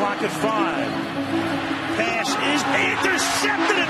clock at five. Pass is intercepted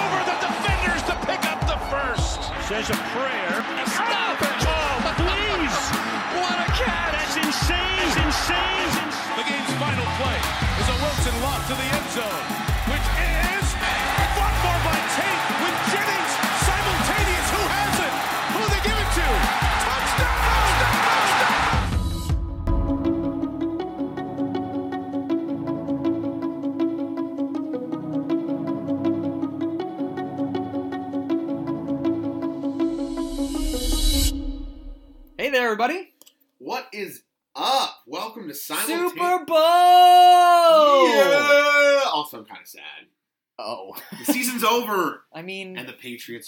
first. Says a prayer. Stop it. Oh, please. What a catch. That's insane. That's insane. The game's final play is a Wilson lob to the end zone,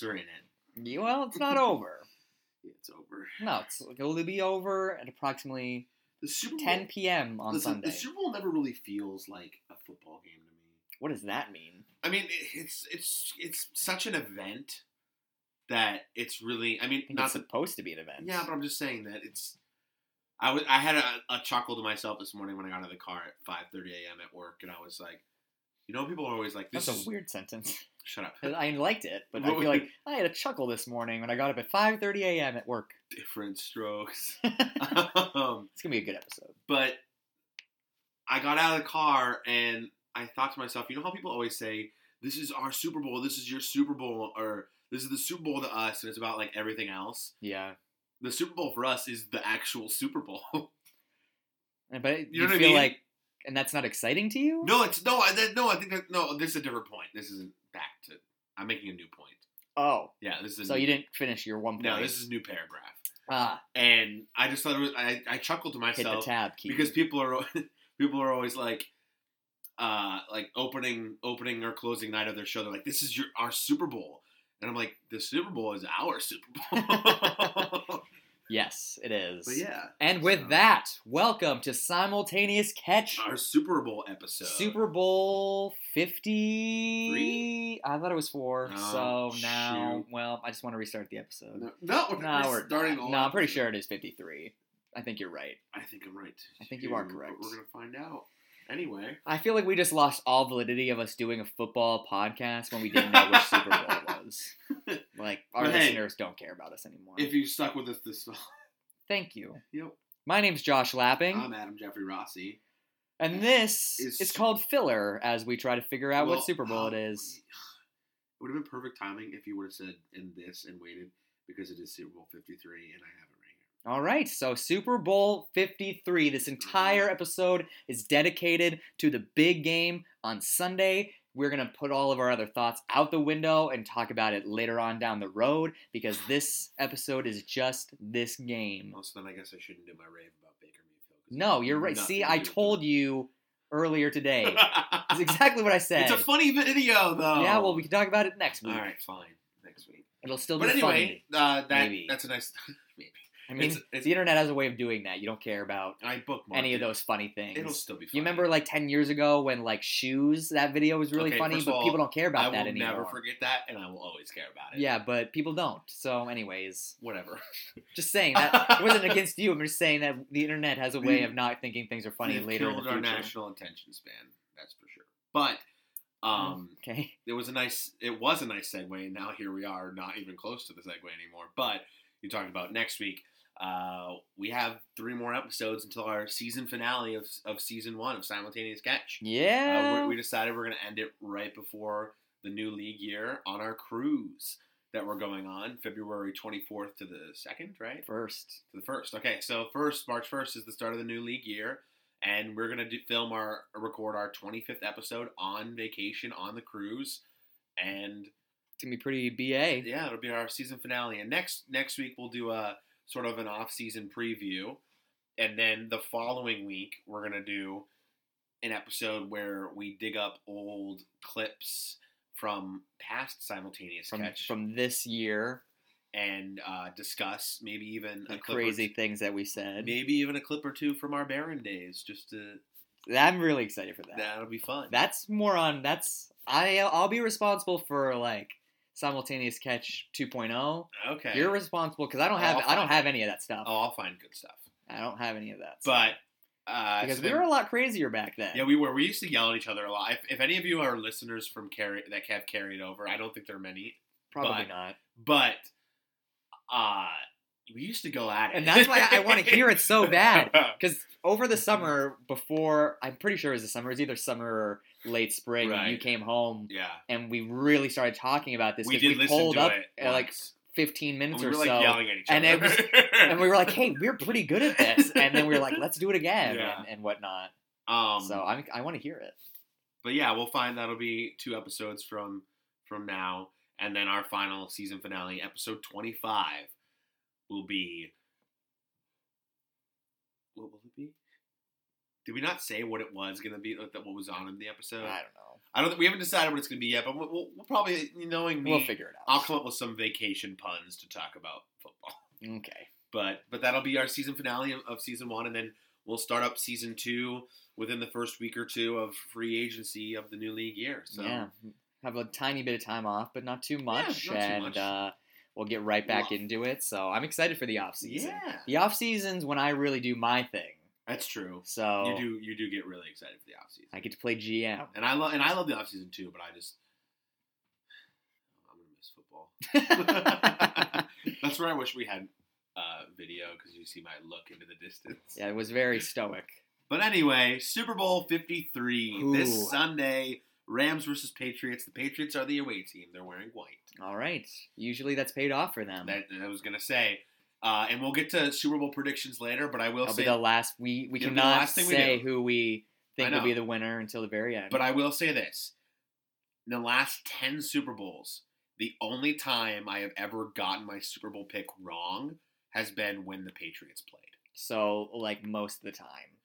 and are in it. well, it's not over. It's over. No, it's it'll be over at approximately The Super Bowl, 10 p.m. on listen, Sunday. The Super Bowl never really feels like a football game to me. What does that mean? I mean, it's it's it's such an event that it's really. I mean, I not it's supposed to be an event. yeah, but I'm just saying that it's. I was I had a, a chuckle to myself this morning when I got out of the car at 5:30 a.m. at work, and I was like, you know, people are always like, "This That's is a weird sentence. shut up." I liked it, but I feel like I had a chuckle this morning when I got up at 5:30 a.m. at work. Different strokes. it's um, gonna be a good episode. but I got out of the car and I thought to myself, you know how people always say, "This is our Super Bowl. This is your Super Bowl," or "This is the Super Bowl to us," and it's about like everything else. Yeah, The Super Bowl for us is the actual Super Bowl. And- but You you, know what I feel mean? like, and that's not exciting to you? no, it's no, I, no. I think that no. This is a different point. This isn't back to. I'm making a new point. Oh, Yeah, this is. So new, you didn't finish your one point. No, this is a new paragraph. ah And I just thought it was. I, I chuckled to hit the myself. tab key because people are people are always like uh like opening opening or closing night of their show they're like this is your our super bowl and i'm like the super bowl is our super bowl Yes, it is. but yeah And with so, that, welcome to Simultaneous Catch our super bowl episode Super Bowl 50. I thought it was four. Oh, so now, shoot. well, I just want to restart the episode. no, no we're, No, we're starting all No, I'm pretty sure it is 53. I think you're right. i think i'm right I think you are correct. but we're gonna find out anyway I feel like we just lost all validity of us doing a football podcast when we didn't know which Super Bowl it was. Like, our But hey, listeners don't care about us anymore. if you stuck with us this fall Thank you. yep My name's Josh Lapping, i'm adam jeffrey rossi and this is- is called Filler as we try to figure out Well, what Super Bowl it oh. It would have been perfect timing if you would have said in this and waited because it is Super Bowl 53 and I have it right here. All right, so Super Bowl 53. This entire episode is dedicated to the big game on Sunday. We're going to put all of our other thoughts out the window and talk about it later on down the road because this episode is just this game. Also, then I guess I shouldn't do my rave about Baker Mayfield. No, you're right. nothing See, to I do with told you earlier today. That's exactly what I said. It's a funny video, though. Yeah, well, we can talk about it next week. All right, fine. Next week. It'll still be But anyway, funny. uh, that Maybe. that's a nice. I mean, it's- it's- the internet has a way of doing that. You don't care about I any of those funny things. It'll still be. Funny. You remember like ten years ago when like shoes that video was really Okay, funny, but all, people don't care about I that will anymore. never forget that, and I will always care about it. Yeah, but people don't. So, anyways, Whatever. just saying that it wasn't against you. I'm just saying that the internet has a way of not thinking things are funny later in killed the our national attention span. That's for sure. But um, Okay. it was a nice it was a nice segue and now here we are not even close to the segue anymore but you talked about next week uh, we have three more episodes until our season finale of, of season one of simultaneous catch uh, Yeah. we we decided we're going to end it right before the new league year on our cruise that were going on, February 24th to the 2nd, right? First. To the 1st. Okay, so first, March 1st is the start of the new league year, and we're going to film our, record our 25th episode on vacation on the cruise, and It's gonna be pretty BA. yeah, it'll be our season finale. And next next week we'll do a sort of an off-season preview, and then the following week we're gonna do an episode where we dig up old clips from past simultaneous From catch from this year, and uh, discuss maybe even the a clip crazy things that we said. maybe even a clip or two from our Baron days, just to I'm really excited for that. that'll be fun. That's more on. That's I. I'll be responsible for like simultaneous catch 2.0. okay. You're responsible because I don't have. I'll I don't have any of that stuff. oh, I'll find good stuff. I don't have any of that. stuff. But uh, because so we then- were a lot crazier back then. Yeah, we were. We used to yell at each other a lot. If, if any of you are listeners from carry that have carried over, I don't think there are many, probably but- not. but uh, we used to go at it, And that's why I want to hear it so bad. Because over the summer, before I'm pretty sure it was the summer, it was either summer or late spring. and You came home, yeah, and we really started talking about this. we did we listen pulled up like once. 15 And minutes we or like so, yelling at each and it was- and we were like, "Hey, we're pretty good at this," and then we were like, "Let's do it again," Yeah. and, and whatnot. um, so I'm, I want to hear it. but yeah, we'll find that'll be two episodes from from now, and then our final season finale, episode twenty five, will be. What will it be? Did we not say what it was going to be? Like, that what was on in the episode? I don't know. I don't. We haven't decided what it's going to be yet, but we'll, we'll, we'll probably, knowing me, We'll figure it out. I'll come up with some vacation puns to talk about football. Okay. But but that'll be our season finale of, of season one, and then we'll start up season two within the first week or two of free agency of the new league year. So yeah, have a tiny bit of time off, but not too much, not too and much. Uh, we'll get right back into it. So I'm excited for the off season. yeah, The off season's when I really do my thing. that's true. So You do you do get really excited for the off season, I get to play GM. and I love and I love the off season too. But I just I'm gonna miss football. That's where I wish we had uh, video because you see my look into the distance. yeah, it was very stoic. But anyway, Super Bowl 53 Ooh. this Sunday. Rams versus Patriots. The Patriots are the away team. They're wearing white. All right. Usually that's paid off for them. That I was gonna say. Uh, and we'll get to Super Bowl predictions later, but I will That'll say be the last. We we cannot we say do. who we think will be the winner until the very end. But I will say this: in the last ten Super Bowls, the only time I have ever gotten my Super Bowl pick wrong has been when the Patriots played. so like most of the time.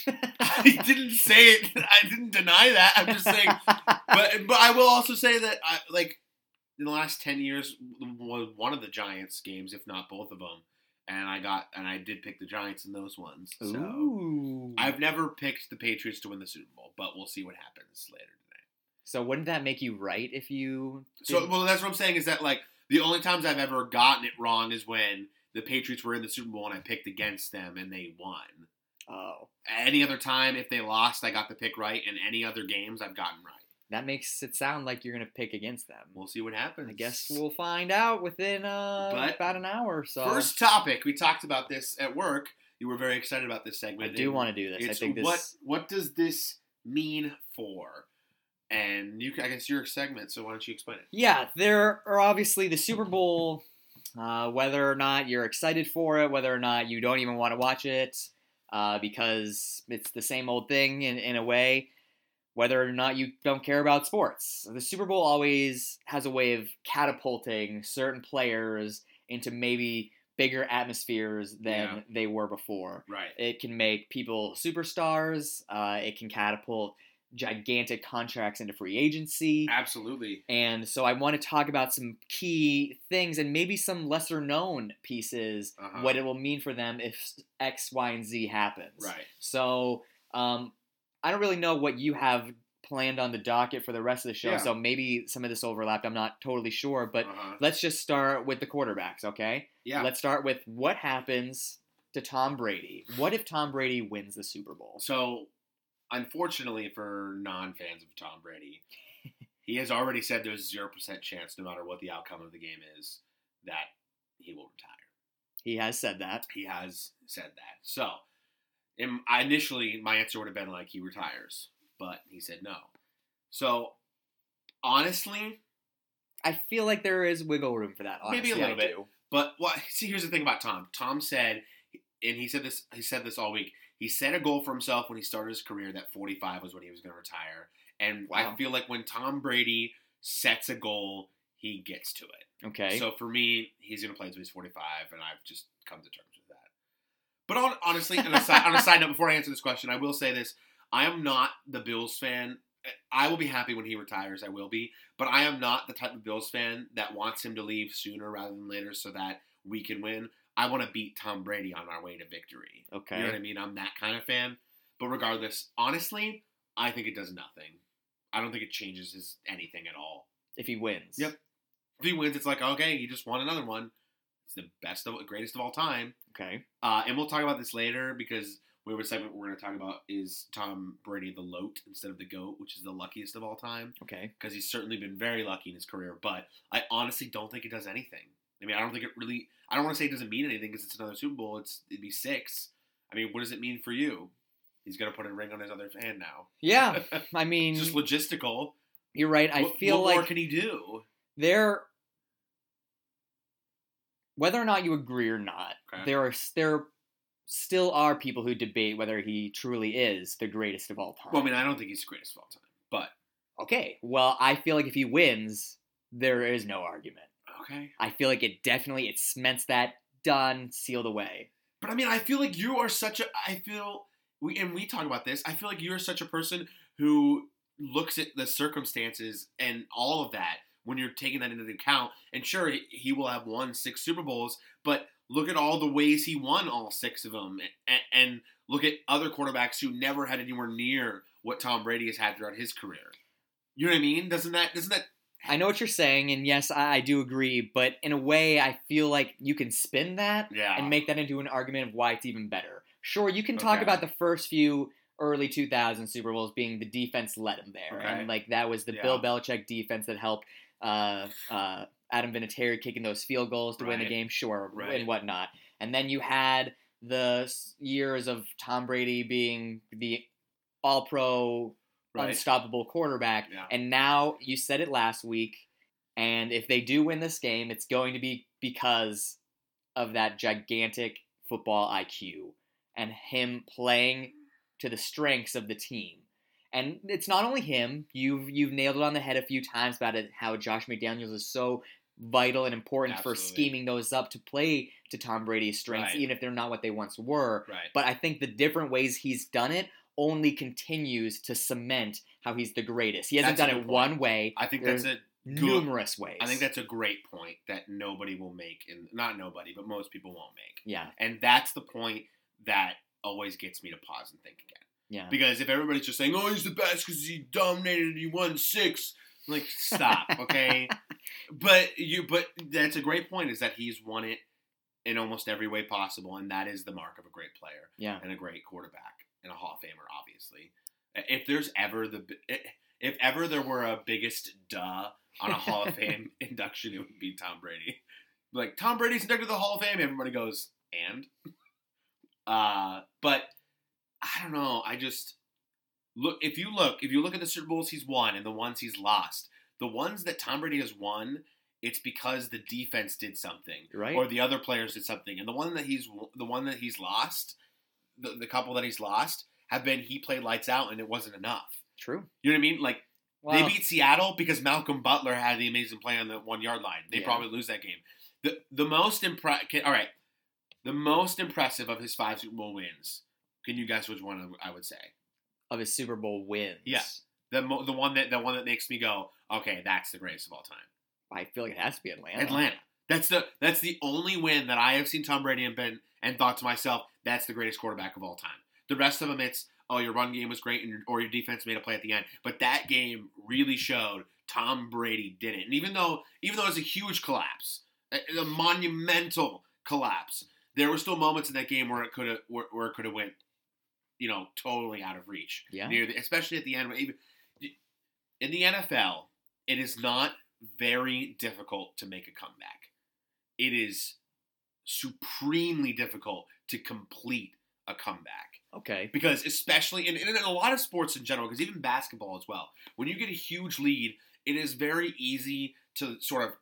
I didn't say it. I didn't deny that. I'm just saying. But but I will also say that I like in the last ten years one of the Giants games, if not both of them, and I got and I did pick the Giants in those ones. So Ooh. I've never picked the Patriots to win the Super Bowl, but we'll see what happens later today. so wouldn't that make you right if you? So, didn't- well, that's what I'm saying is that like the only times I've ever gotten it wrong is when the Patriots were in the Super Bowl and I picked against them and they won. Oh, Any other time, if they lost, I got the pick right, and any other games I've gotten right. that makes it sound like you're gonna pick against them. We'll see what happens. I guess we'll find out within uh, But about an hour or so. First topic, we talked about this at work. You were very excited about this segment. I do want to do this. I think this. what what does this mean for? And you, I guess your segment. So why don't you explain it? Yeah, there are obviously the Super Bowl. Uh, whether or not you're excited for it, whether or not you don't even want to watch it, uh, because it's the same old thing in, in a way. Whether or not you don't care about sports, the Super Bowl always has a way of catapulting certain players into maybe bigger atmospheres than Yeah. they were before. Right. It can make people superstars. Uh, it can catapult gigantic contracts into free agency. Absolutely. And so I want to talk about some key things and maybe some lesser known pieces, Uh-huh. what it will mean for them if X, Y, and Z happens. Right. So um, I don't really know what you have planned on the docket for the rest of the show. Yeah. So maybe some of this overlapped. I'm not totally sure. But Uh-huh. let's just start with the quarterbacks, okay? Yeah. Let's start with what happens to Tom Brady. What if Tom Brady wins the Super Bowl? So, unfortunately for non-fans of Tom Brady, he has already said there's zero percent chance, no matter what the outcome of the game is, that he will retire. He has said that. He has said that. So, in, I initially my answer would have been like he retires, but he said no. So, honestly, I feel like there is wiggle room for that. Maybe a little I bit. do. But what? See, here's the thing about Tom. Tom said, and he said this. He said this all week. He set a goal for himself when he started his career that 45 was when he was going to retire. And I feel like when Tom Brady sets a goal, he gets to it. Okay. So for me, he's going to play until he's 45, and I've just come to terms with that. But on, honestly, on a, side, on a side note, before I answer this question, I will say this: I am not the Bills fan. I will be happy when he retires. I will be, but I am not the type of Bills fan that wants him to leave sooner rather than later so that we can win. I want to beat Tom Brady on our way to victory. okay. You know what I mean? I'm that kind of fan. But regardless, honestly, I think it does nothing. I don't think it changes his anything at all. If he wins. Yep. If he wins, it's like okay, he just won another one. It's the best of greatest of all time. Okay. Uh, and we'll talk about this later because we have a segment we're going to talk about is Tom Brady the Lote instead of the Goat, which is the luckiest of all time Okay. because he's certainly been very lucky in his career. But I honestly don't think it does anything. I mean, I don't think it really. I don't want to say it doesn't mean anything because it's another Super Bowl. It's it'd be six. I mean, what does it mean for you? He's going to put a ring on his other hand now. Yeah. I mean, just logistical. you're right. I what, feel what like more can he do? there whether or not you agree or not Okay. there are there still are people who debate whether he truly is the greatest of all time Well, I mean, I don't think he's the greatest of all time, but okay well i feel like if he wins there is no argument okay. i feel like it definitely it cements that done sealed away But I mean, I feel like you are such a. I feel we and we talk about this. I feel like you are such a person who looks at the circumstances and all of that when you're taking that into account. And sure, he- will have won six Super Bowls, but look at all the ways he won all six of them, and, and look at other quarterbacks who never had anywhere near what Tom Brady has had throughout his career. You know what I mean? Doesn't that doesn't that i know what you're saying and yes i, I do agree but in a way i feel like you can spin that yeah and make that into an argument of why it's even better. Sure, you can talk Okay. about the first few early 2000 Super Bowls being the defense led them there, Okay. and like that was the Yeah. Bill Belichick defense that helped uh, uh, Adam Vinatieri kicking those field goals to win the game, sure, Right. and whatnot. And then you had the years of Tom Brady being the All Pro, Right. unstoppable quarterback, Yeah. and now you said it last week. And if they do win this game, it's going to be because of that gigantic football IQ and him playing to the strengths of the team. And it's not only him. You've you've nailed it on the head a few times about it how Josh McDaniels is so vital and important for scheming those up to play to Tom Brady's strengths, Right. even if they're not what they once were. right. But I think the different ways he's done it only continues to cement how he's the greatest. He hasn't That's done it point. one way. I think There's that's a numerous ways. I think that's a great point that nobody will make, and not nobody, but most people won't make. yeah, And that's the point that always gets me to pause and think again. yeah. Because if everybody's just saying, "Oh, he's the best because he dominated and he won six, I'm like stop, okay? but you, but that's a great point. Is that he's won it in almost every way possible, and that is the mark of a great player Yeah. and a great quarterback and a Hall of Famer, obviously. If there's ever the, if ever there were a biggest duh on a Hall of Fame induction, it would be Tom Brady. Like Tom Brady's inducted to the Hall of Fame, everybody goes and. Uh, but I don't know. I just look if you look if you look at the Super Bowls he's won and the ones he's lost, the ones that Tom Brady has won, it's because the defense did something Right. or the other players did something, and the one that he's the one that he's lost, the, the couple that he's lost have been he played lights out and it wasn't enough. True. You know what I mean? Like Well, they beat Seattle because Malcolm Butler had the amazing play on the one yard line. They Yeah. probably lose that game. The the most impre- all right, the most impressive of his five Super Bowl wins. Can you guess which one I would say? of his Super Bowl wins. Yeah. The mo- the one that the one that makes me go, okay, that's the greatest of all time. I feel like it has to be Atlanta. Atlanta. That's the that's the only win that I have seen Tom Brady and been and thought to myself, that's the greatest quarterback of all time. The rest of them, it's oh your run game was great and or your defense made a play at the end. But that game really showed Tom Brady did it. And even though even though it was a huge collapse, a, a monumental collapse, there were still moments in that game where it could have where, where it could have went, you know, totally out of reach. Yeah. Near the, especially at the end. Even in the NFL, it is not very difficult to make a comeback. It is supremely difficult to complete a comeback. Okay. because especially in, in a lot of sports in general, because even basketball as well, when you get a huge lead, it is very easy to sort of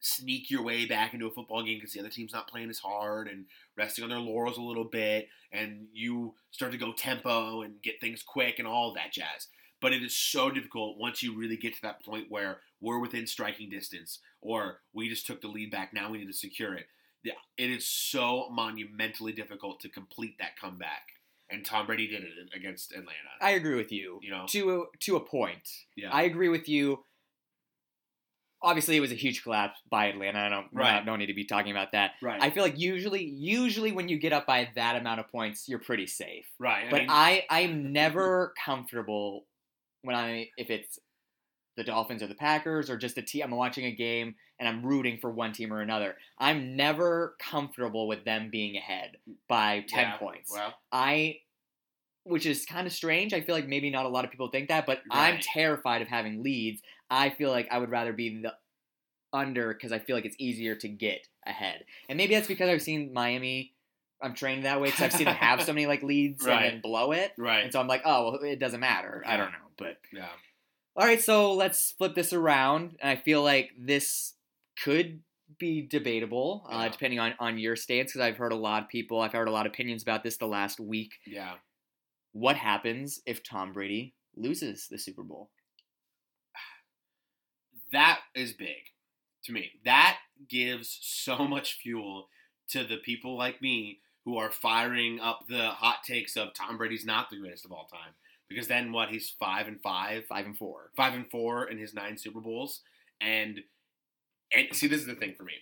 sneak your way back into a football game because the other team's not playing as hard and resting on their laurels a little bit, and you start to go tempo and get things quick and all that jazz. But it is so difficult once you really get to that point where we're within striking distance, or we just took the lead back. Now we need to secure it. Yeah, It is so monumentally difficult to complete that comeback, and Tom Brady did it against Atlanta. I agree with you. You know? to a, to a point. yeah, I agree with you. Obviously, it was a huge collapse by Atlanta. I don't Right. don't need to be talking about that. right, I feel like usually, usually when you get up by that amount of points, you're pretty safe. right. I But mean, I, I'm never comfortable when I if it's the Dolphins or the Packers or just a team. I'm watching a game and I'm rooting for one team or another. I'm never comfortable with them being ahead by ten yeah, points. Well, I, which is kind of strange. I feel like maybe not a lot of people think that, but I'm terrified of having leads. I feel like I would rather be the under because I feel like it's easier to get ahead. And maybe that's because I've seen Miami. I'm trained that way because I've seen them have so many like leads Right. and then blow it. right. And so I'm like, oh, well, it doesn't matter. I don't know. But yeah, all right, so let's flip this around. And I feel like this could be debatable, uh, depending on, on your stance, because I've heard a lot of people, I've heard a lot of opinions about this the last week. yeah. What happens if Tom Brady loses the Super Bowl? That is big to me. That gives so much fuel to the people like me who are firing up the hot takes of Tom Brady's not the greatest of all time. Because then what? He's five and five, Five and four. five and four in his nine Super Bowls, and and see this is the thing for me.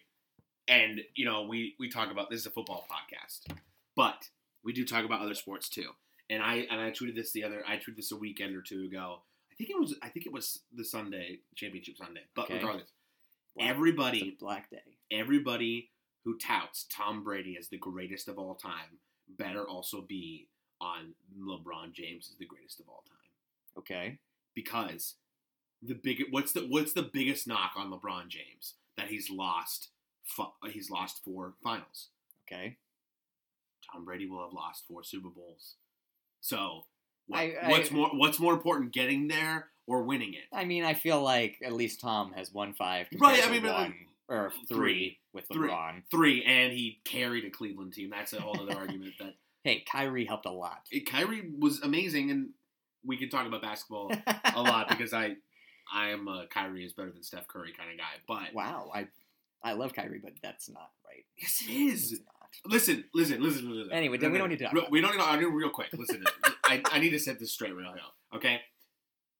And you know we we talk about this is a football podcast, but we do talk about other sports too. And I and I tweeted this the other I tweeted this a weekend or two ago. I think it was I think it was the Sunday championship Sunday. But Okay. regardless, Wow. Everybody black day. everybody who touts Tom Brady as the greatest of all time better also be on LeBron James is the greatest of all time Okay. because the big what's the what's the biggest knock on LeBron James that he's lost he's lost four finals. Okay. Tom Brady will have lost four Super Bowls. So what, I- I- what's more what's more important getting there or winning it? I mean, I feel like at least Tom has won five. Right, I mean, one or three, three. with Three. LeBron. Three and he carried a Cleveland team. That's a whole other argument that Hey, Kyrie helped a lot. it, Kyrie was amazing and we can talk about basketball a lot because I I am a Kyrie is better than Steph Curry kind of guy. But wow, I I love Kyrie, but that's not right. yes, it is. It's not. Listen, listen, listen, listen. Anyway, then we don't need to talk real- about We don't need to. I do real quick. Listen, I, I need to set this straight real now, okay?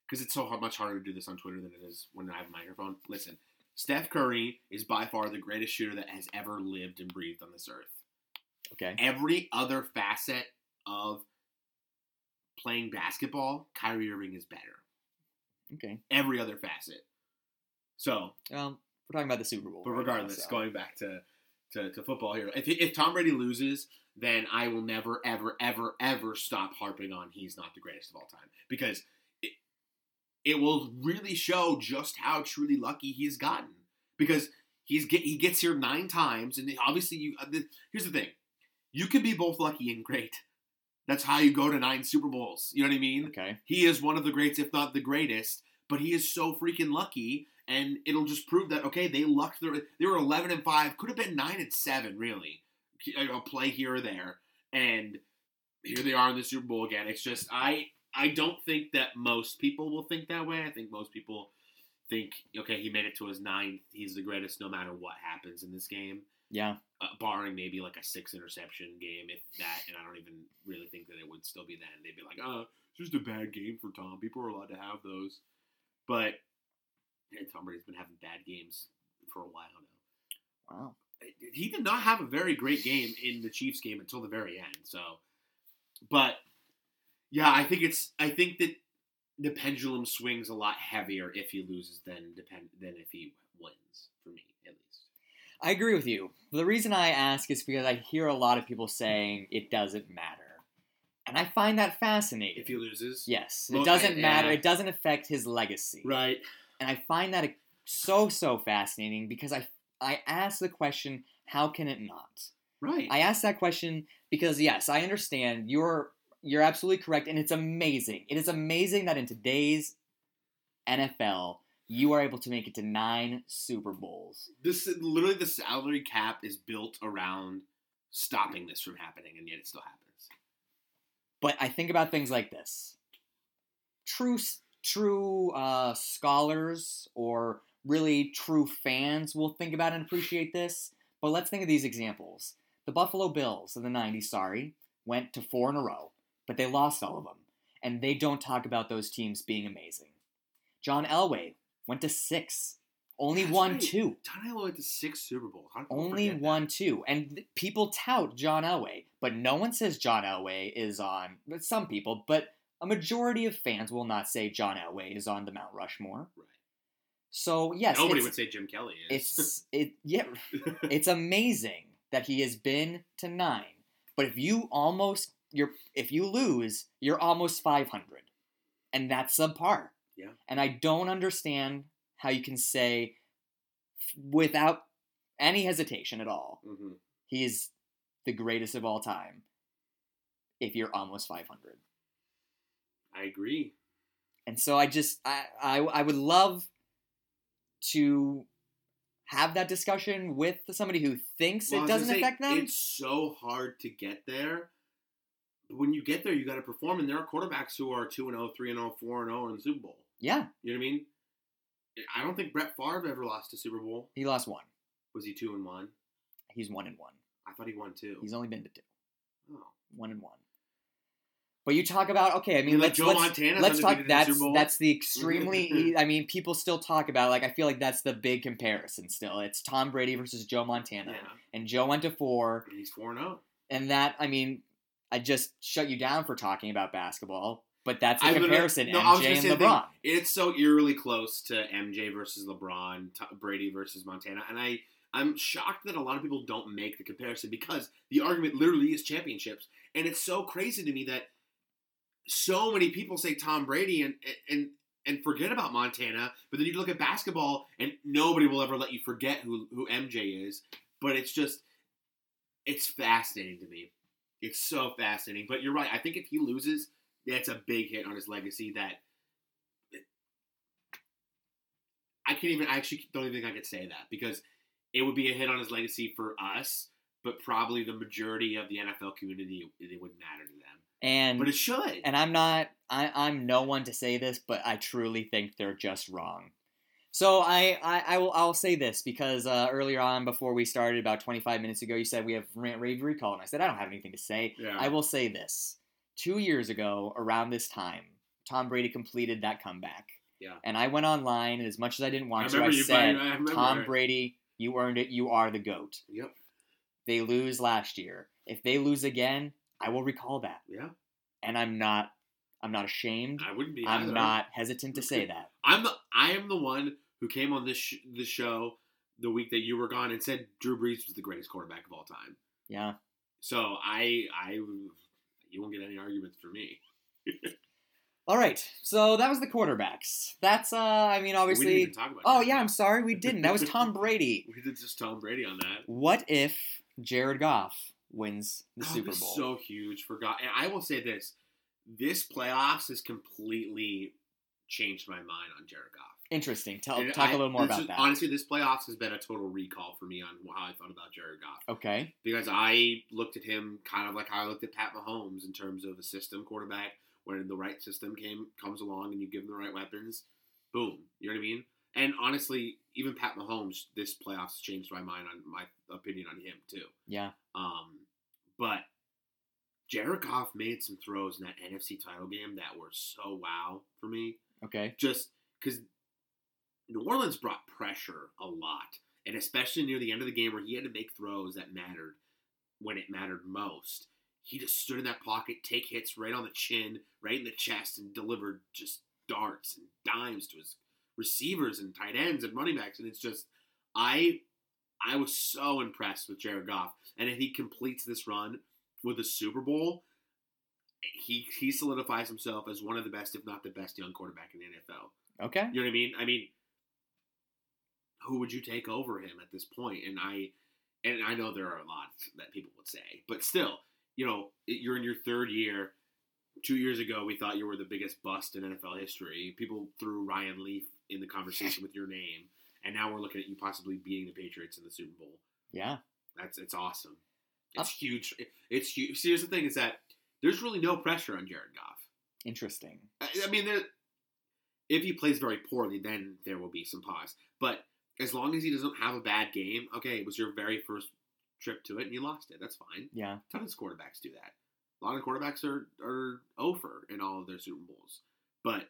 Because it's so hard, much harder to do this on Twitter than it is when I have a microphone. Listen, Steph Curry is by far the greatest shooter that has ever lived and breathed on this earth. Okay. Every other facet of playing basketball, Kyrie Irving is better. Okay. Every other facet. So, Um, we're talking about the Super Bowl. but right now, regardless, so. going back to, to, to football here, if, if Tom Brady loses, then I will never, ever, ever, ever stop harping on he's not the greatest of all time because it, it will really show just how truly lucky he's gotten because he's get he gets here nine times and obviously you. Uh, the, here's the thing, you can be both lucky and great. That's how you go to nine Super Bowls. You know what I mean? Okay. he is one of the greats, if not the greatest. But he is so freaking lucky, and it'll just prove that okay, they lucked. Their, they were eleven and five, could have been nine and seven, really. A play here or there, and here they are in the Super Bowl again. It's just I I don't think that most people will think that way. I think most people think okay, he made it to his ninth. He's the greatest, no matter what happens in this game Yeah. uh, barring maybe like a six interception game, if that. And I don't even really think that it would still be then. They'd be like, "Oh, it's just a bad game for Tom. People are allowed to have those." But yeah, Tom Brady's been having bad games for a while now. Wow. He did not have a very great game in the Chiefs game until the very end. So, but yeah, I think it's. I think that the pendulum swings a lot heavier if he loses than depend than if he wins. For me, at least. I agree with you. The reason I ask is because I hear a lot of people saying it doesn't matter. And I find that fascinating. If he loses, yes, it doesn't yeah. matter. Eh. It doesn't affect his legacy. right. And I find that so so fascinating because I I ask the question, how can it not? Right. I ask that question because yes, I understand you're you're absolutely correct, and it's amazing. It is amazing that in today's NFL, you are able to make it to nine Super Bowls. This literally the salary cap is built around stopping this from happening, and yet it still happens. But I think about things like this: true, true uh, scholars or really true fans will think about and appreciate this. But let's think of these examples. The Buffalo Bills in the '90s, sorry, went to four in a row, but they lost all of them, and they don't talk about those teams being amazing. John Elway went to six, only That's won right. two. John Elway went to six Super Bowls. How did people Only forget that? one, two. And th- people tout John Elway, but no one says John Elway is on. but Some people, but a majority of fans will not say John Elway is on the Mount Rushmore. Right. So yes, Nobody would say Jim Kelly is. it's it. Yeah, it's amazing that he has been to nine. But if you almost you're if you lose, you're almost five hundred, and that's subpar. Yeah. And I don't understand how you can say without any hesitation at all Mhm. he is the greatest of all time if you're almost 500 I agree. and so i just i i, I would love to have that discussion with somebody who thinks Well, it doesn't say, affect them It's so hard to get there. When you get there, you got to perform, and there are quarterbacks who are 2 0, 3 0, 4 0 in the Super Bowl. Yeah You know what I mean? Eh, I don't think Brett Favre ever lost a Super Bowl. he lost one Was he 2 and 1? he's one and one I thought he won two. he's only been to two oh. one and one but you talk about okay. I mean, like let's let's, let's talk. That's that's the extremely. I mean, people still talk about like I feel like that's the big comparison. Still, it's Tom Brady versus Joe Montana, Yeah. and Joe went to four, And he's 4 and 0. and that I mean, I just shut you down for talking about basketball, but that's the comparison. no, I was MJ and LeBron. thing. It's so eerily close to MJ versus LeBron, T- Brady versus Montana, and I I'm shocked that a lot of people don't make the comparison because the argument literally is championships, and it's so crazy to me that so many people say Tom Brady and and and forget about Montana, but then you look at basketball and nobody will ever let you forget who who MJ is, but it's just it's fascinating to me. It's so fascinating, but you're right. I think if he loses, that's a big hit on his legacy that I can't even I actually don't even think I could say that because it would be a hit on his legacy for us, but probably the majority of the NFL community it wouldn't matter to them. And But it should. and I'm not I, I'm no one to say this, but I truly think they're just wrong. So I, I, I will I'll say this because uh, earlier on before we started about 25 minutes ago you said we have rant rave recall and I said I don't have anything to say. Yeah. I will say this. Two years ago, around this time, Tom Brady completed that comeback. Yeah. And I went online and as much as I didn't I want to, I said, I. Tom Brady, you earned it, you are the GOAT. Yep. They lose last year. If they lose again, I will recall that. Yeah. And I'm not I'm not ashamed. I wouldn't be. I'm either. not hesitant to say that. I'm the I am the one who came on this sh- this show the week that you were gone and said Drew Brees was the greatest quarterback of all time. Yeah. So I I you won't get any arguments from me. All right. So that was the quarterbacks. That's uh I mean we didn't obviously even talk about. Oh yeah, I'm sorry we didn't. That was Tom Brady. We did just Tom Brady on that. What if Jared Goff wins the Oh, Super this is Bowl? so huge for God. And I will say this: this playoffs has completely changed my mind on Jared Goff. Interesting. Tell And talk I- a little more about is- that. Honestly, this playoffs has been a total recall for me on how I thought about Jared Goff. okay. because I looked at him kind of like how I looked at Pat Mahomes in terms of a system quarterback. When the right system came comes along and you give him the right weapons, boom. You know what I mean? And honestly, even Pat Mahomes, this playoffs changed my mind on my opinion on him too. Yeah. Um, but Jared Goff made some throws in that NFC title game that were so wow for me Okay. just because New Orleans brought pressure a lot, and especially near the end of the game where he had to make throws that mattered when it mattered most. He just stood in that pocket, take hits right on the chin, right in the chest, and delivered just darts and dimes to his receivers and tight ends and running backs. And it's just, I, I was so impressed with Jared Goff, and if he completes this run with a Super Bowl, he he solidifies himself as one of the best, if not the best, young quarterback in the NFL. Okay. You know what I mean? I mean, who would you take over him at this point? And I, and I know there are a lot that people would say, but still, you know, you're in your third year. two years ago we thought you were the biggest bust in NFL history. People threw Ryan Leaf in the conversation with your name, and now we're looking at you possibly beating the Patriots in the Super Bowl. Yeah. That's it's awesome. Uh, it's huge. It's huge. See, here's the thing: is that there's really no pressure on Jared Goff. Interesting. I, I mean, there, if he plays very poorly, then there will be some pause. But as long as he doesn't have a bad game, okay, it was your very first trip to it and you lost it. That's fine. Yeah. Tons of quarterbacks do that. A lot of quarterbacks are are over in all of their Super Bowls. But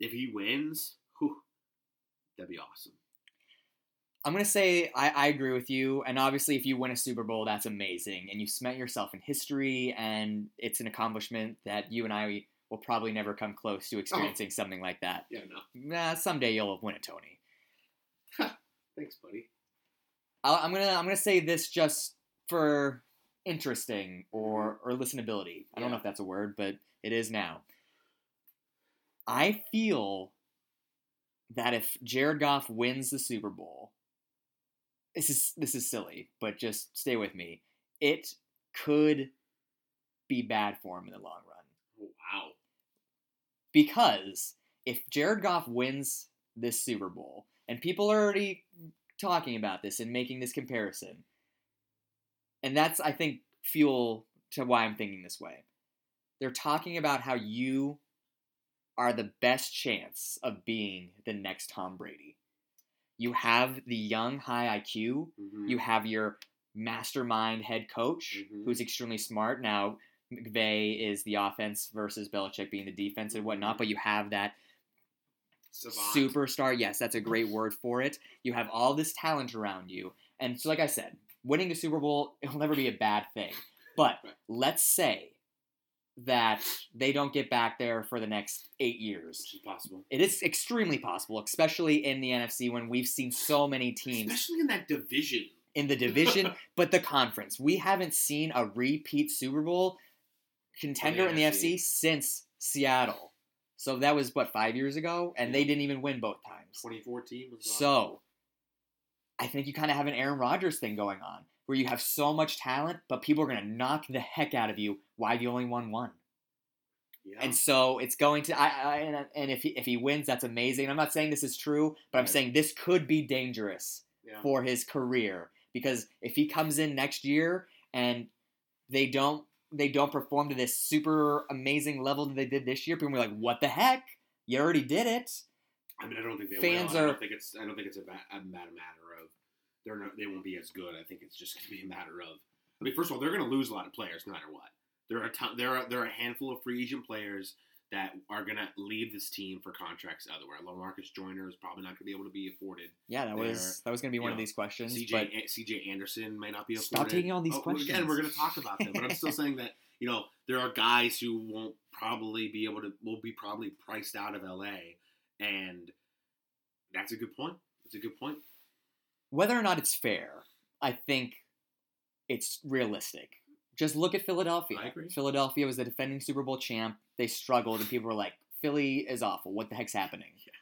if he wins, whew, that'd be awesome. I'm gonna say I, I agree with you, and obviously, if you win a Super Bowl, that's amazing, and you cement yourself in history, and it's an accomplishment that you and I will probably never come close to oh. experiencing something like that. Yeah, no. Nah, someday you'll win a Tony. Thanks, buddy. I'll, I'm gonna I'm gonna say this just for interesting or or listenability. I don't know if that's a word, but it is now. I feel that if Jared Goff wins the Super Bowl, this is this is silly, but just stay with me. It could be bad for him in the long run Oh, wow. because if Jared Goff wins this Super Bowl, and people are already talking about this and making this comparison, and that's I think fuel to why I'm thinking this way. They're talking about how you are the best chance of being the next Tom Brady. You have the young, high IQ. Mhm. You have your mastermind head coach Mhm. who's extremely smart. Now, McVay is the offense versus Belichick being the defense and whatnot, but you have that Savant. superstar. Yes, that's a great word for it. You have all this talent around you. And so, like I said, winning a Super Bowl, it'll never be a bad thing. But let's say that they don't get back there for the next eight years. Which is possible. It is extremely possible, especially in the NFC when we've seen so many teams Especially in that division. in the division, but the conference. We haven't seen a repeat Super Bowl contender in the NFC. FC since Seattle. So that was what five years ago, and they didn't even win both times. 2014 was So I think you kind of have an Aaron Rodgers thing going on, where you have so much talent, but people are going to knock the heck out of you. Why have you only won one? Yeah. And so it's going to. I, I and, and if he, if he wins, that's amazing. I'm not saying this is true, but I'm Right. saying this could be dangerous yeah. for his career because if he comes in next year and they don't they don't perform to this super amazing level that they did this year, people be like, "What the heck? You already did it." I mean, I don't think they Fans will. I are- don't think it's. I don't think it's a, matter matter of they're not. They won't be as good. I think it's just going to be a matter of. I mean, first of all, they're going to lose a lot of players no matter what. There are there are there are a handful of free agent players that are going to leave this team for contracts elsewhere. Lamarcus Joyner is probably not going to be able to be afforded. Yeah, that was that was going to be one you of these questions. CJ but CJ Anderson may not be afforded. Stop taking on these Oh, questions. Again, we're going to talk about them, but I'm still saying that you know there are guys who won't probably be able to will be probably priced out of LA, and that's a good point. That's a good point. whether or not it's fair, I think it's realistic. Just look at Philadelphia. I agree. Philadelphia was the defending Super Bowl champ. They struggled, and people were like, "Philly is awful. What the heck's happening?" Yeah.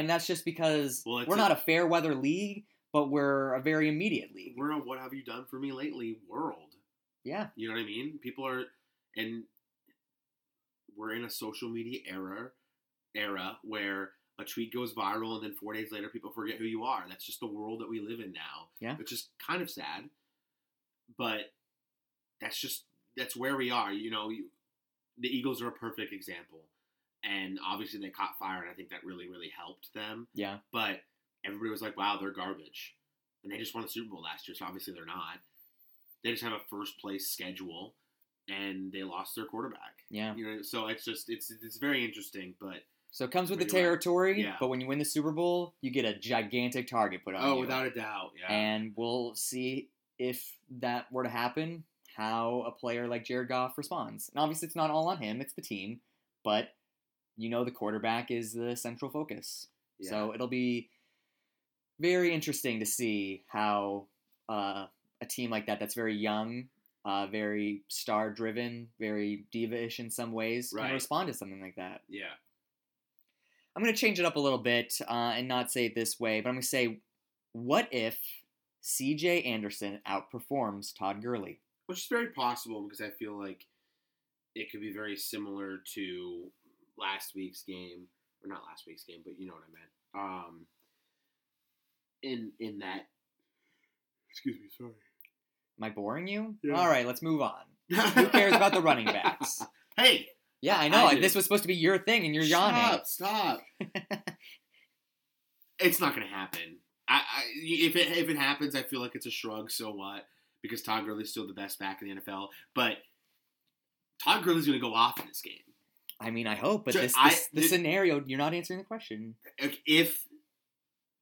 And that's just because Well, we're a- not a fair weather league, but we're a very immediate league. We're a what have you done for me lately world. Yeah, You know what I mean? People are, and we're in a social media era, era where a tweet goes viral and then four days later people forget who you are. That's just the world that we live in now. Yeah. Which is kind of sad, but that's just that's where we are. You know, you, the Eagles are a perfect example, and obviously they caught fire, and I think that really really helped them. yeah. But everybody was like, "Wow, they're garbage," and they just won the Super Bowl last year, so obviously they're not. They just have a first place schedule, and they lost their quarterback. Yeah. You know, so it's just it's it's very interesting, but So it comes with the right. territory, Yeah. but when you win the Super Bowl, you get a gigantic target put on oh, you. without a doubt, yeah. And we'll see if that were to happen, how a player like Jared Goff responds. And obviously, it's not all on him, it's the team. But you know, the quarterback is the central focus. Yeah. So it'll be very interesting to see how uh, a team like that, that's very young, uh, very star driven, very diva ish in some ways, Right. can respond to something like that. yeah, I'm going to change it up a little bit uh, and not say it this way, but I'm going to say, what if CJ Anderson outperforms Todd Gurley? Which is very possible because I feel like it could be very similar to last week's game, or not last week's game, but you know what I meant. Um, in in that, excuse me, sorry. Am I boring you? Yeah. All right, let's move on. Who cares about the running backs? Hey, Yeah, I know. I this was supposed to be your thing, and you're yawning. Stop! Stop! it's not gonna happen. I, I if it if it happens, I feel like it's a shrug. So what? Because Todd Gurley's still the best back in the NFL, but Todd Gurley's gonna go off in this game. I mean, I hope, but Ju- this, I- this the scenario, you're not answering the question. If-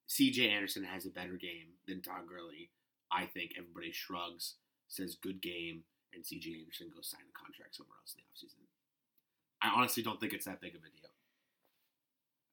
C.J. Anderson has a better game than Todd Gurley, I think everybody shrugs, says good game, and C.J. Anderson goes sign a contract somewhere else in the offseason. I honestly don't think it's that big of a deal.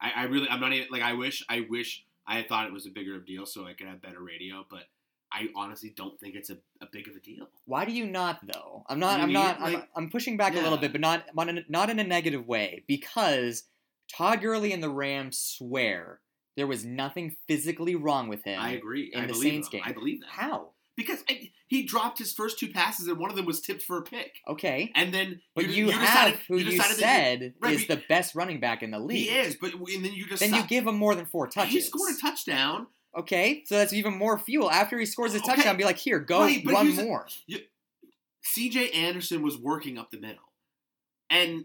I, I really, I'm not even like I wish, I wish I had thought it was a bigger of deal so I could have better radio, but I honestly don't think it's a, a big of a deal. Why do you not though? I'm not. You I'm mean, not. I'm, I'm pushing back a little bit, but not not in, not in a negative way because Todd Gurley and the Rams swear there was nothing physically wrong with him. I agree. in I the Saints them. game. I believe that How? because I, he dropped his first two passes and one of them was tipped for a pick, Okay, and then but you, have decided, who you, that said right, is the best running back in the league. He is, but and then you just Then you give him more than four touches. He scored a touchdown. Okay, so that's even more fuel. After he scores his Okay. touchdown, be like, here, go but run more. C.J. Anderson was working up the middle, and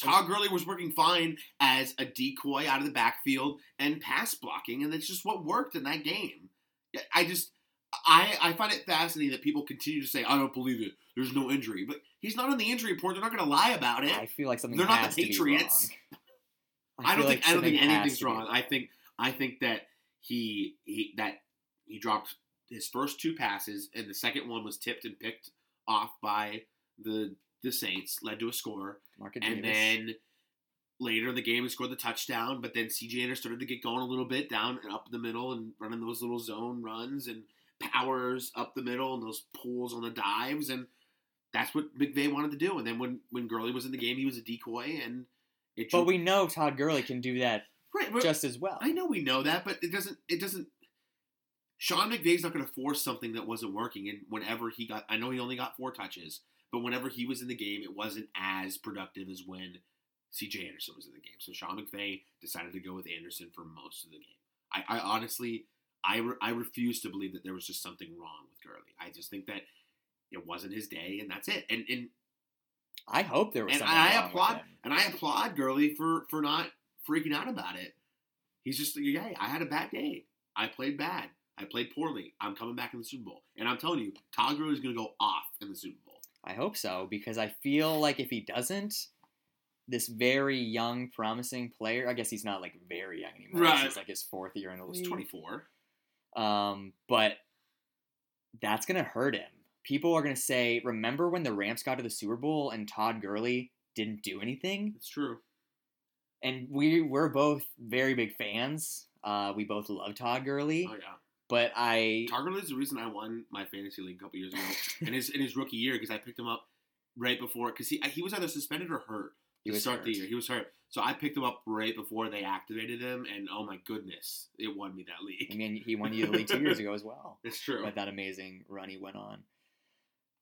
Todd Gurley was working fine as a decoy out of the backfield and pass blocking, and that's just what worked in that game. I just. I, I find it fascinating that people continue to say, I don't believe it. There's no injury. But he's not on the injury report. They're not going to lie about it. I feel like something They're not the Patriots. wrong. I, don't feel think like I don't think anything's be wrong. I think I think that he he that he dropped his first two passes and the second one was tipped and picked off by the the Saints, led to a score, Market and Davis. then later in the game he scored the touchdown. But then CJ Anderson started to get going a little bit down and up the middle and running those little zone runs and powers up the middle and those pulls on the dives and that's what McVay wanted to do. And then when when Gurley was in the game, he was a decoy and. It but drew- we know Todd Gurley can do that right, just as well. I know we know that, but it doesn't. It doesn't. Sean McVay's not going to force something that wasn't working. And whenever he got, I know he only got four touches, but whenever he was in the game, it wasn't as productive as when C.J. Anderson was in the game. So Sean McVay decided to go with Anderson for most of the game. I, I honestly, I, re, I refuse to believe that there was just something wrong with Gurley. I just think that it wasn't his day, and that's it. And and I hope there was and something I wrong applaud and I applaud Gurley for for not freaking out about it. He's just like, hey, I had a bad day. I played bad. I played poorly. I'm coming back in the Super Bowl, and I'm telling you, Todd Gurley's going to go off in the Super Bowl. I hope so because I feel like if he doesn't, this very young, promising player. I guess he's not like very young anymore. Right. This is like his fourth year in the He's league. 24. Um, but that's gonna hurt him. People are gonna say, "Remember when the Rams got to the Super Bowl and Todd Gurley didn't do anything?" It's true. And we we're both very big fans. Uh, we both love Todd Gurley, Oh yeah. but I Todd Gurley is the reason I won my fantasy league a couple years ago in his in his rookie year because I picked him up right before because he he was either suspended or hurt He to was start the hurt. year. He was hurt, so I picked him up right before they activated him, and oh my goodness, it won me that league. I mean he won you the league two years ago as well. it's true. with that amazing run he went on.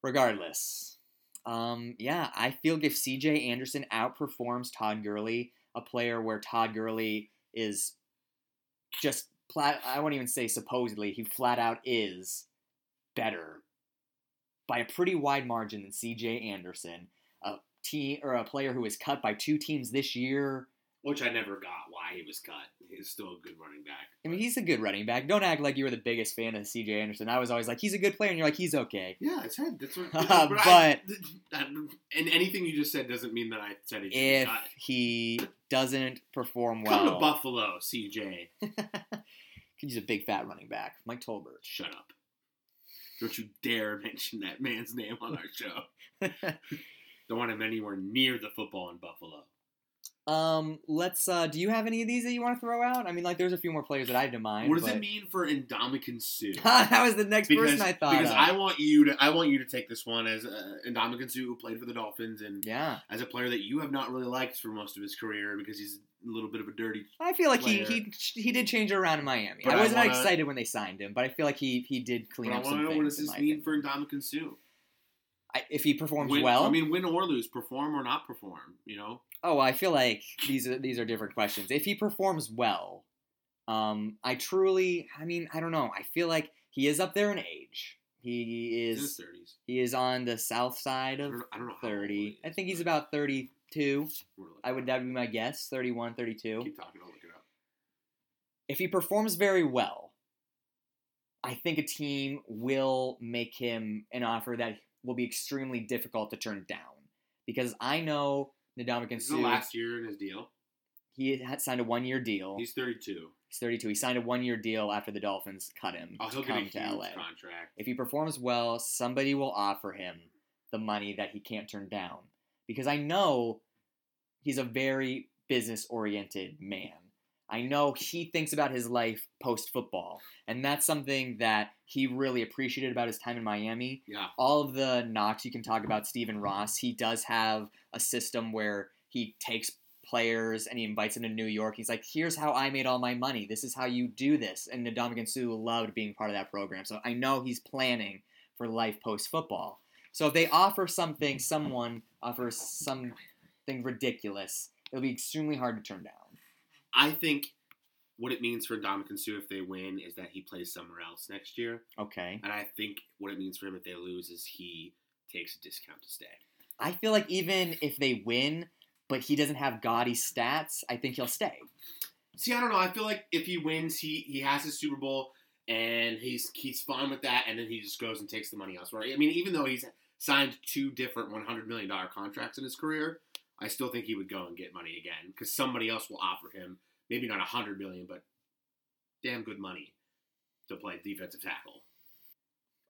Regardless, um, yeah, I feel if C.J. Anderson outperforms Todd Gurley, a player where Todd Gurley is just plat, I won't even say supposedly, he flat out is better by a pretty wide margin than C.J. Anderson, a team or a player who was cut by two teams this year. Which I never got why he was cut. He's still a good running back. I mean, he's a good running back. Don't act like you were the biggest fan of C.J. Anderson. I was always like, he's a good player, and you're like, he's okay. Yeah, I said that's what. Uh, I- and anything you just said doesn't mean that I said he if cut. he doesn't perform well, Come to. Buffalo, CJ. He's a big fat running back. Mike Tolbert. Shut up. Don't you dare mention that man's name on our show. Don't want him anywhere near the football in Buffalo. Um, let's. Uh, do you have any of these that you want to throw out? I mean, like, there's a few more players that I have in mind. what does but- it mean for Ndamukong Suh? that was the next because person I thought. because of. I want you to I want you to take this one as uh, Ndamukong Suh who played for the Dolphins and yeah, as a player that you have not really liked for most of his career because he's a little bit of a dirty. I feel like he, player. he he did change around in Miami. But I I wasn't wanna- excited when they signed him, but I feel like he he did clean I up want some to know things. what does this mean opinion. for Ndamukong Suh? I, if he performs Win, well, I mean, win or lose, perform or not perform. You know, oh, I feel like these are these are different questions. If he performs well, um, I truly, I mean, I don't know. I feel like he is up there in age. He he's in his is he is on the south side I of don't, I don't know how old 30. he I think he's about 32. we're I would that would be my guess, 31, 32. keep talking. I'll look it up. if he performs very well, I think a team will make him an offer that will be extremely difficult to turn down. Because I know Ndamukong is the last year in his deal. he had signed a one year deal. He's 32. He's 32. He signed a one year deal after the Dolphins cut him Oh, to he'll get a come huge to LA. contract. If he performs well, somebody will offer him the money that he can't turn down. Because I know he's a very business oriented man. I know he thinks about his life post football. And that's something that he really appreciated about his time in Miami. Yeah. All of the knocks you can talk about Stephen Ross, he does have a system where he takes players and he invites them to New York. He's like, here's how I made all my money. This is how you do this. And Ndamukong Suh loved being part of that program. So I know he's planning for life post football. So if they offer something, someone offers something ridiculous, it'll be extremely hard to turn down. I think what it means for Ndamukong Suh if they win is that he plays somewhere else next year. Okay. And I think what it means for him if they lose is he takes a discount to stay. I feel like even if they win, but he doesn't have gaudy stats, I think he'll stay. See, I don't know. I feel like if he wins, he he has his Super Bowl and he's he's fine with that, and then he just goes and takes the money elsewhere. I mean, even though he's signed two different one hundred million dollar contracts in his career, I still think he would go and get money again because somebody else will offer him maybe not a hundred million, but damn good money to play defensive tackle.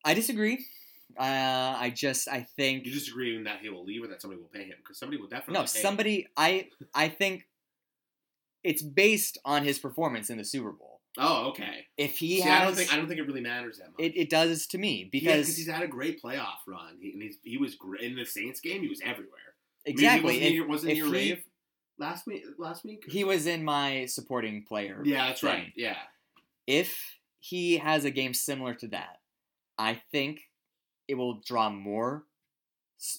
I disagree. Uh, I just I think You disagree that he will leave or that somebody will pay him because somebody will definitely no pay him. somebody. I I think it's based on his performance in the Super Bowl. Oh, okay. If he See, has, I don't think I don't think it really matters that much. it, it does to me Yeah, because he's had a great playoff run, he, and he's, he was great in the Saints game. He was everywhere. Exactly. I mean, he if- wasn't, he, if wasn't he he- your rave last week? Last week? he was in my supporting player. yeah, that's thing. right. Yeah, If he has a game similar to that, I think it will draw more,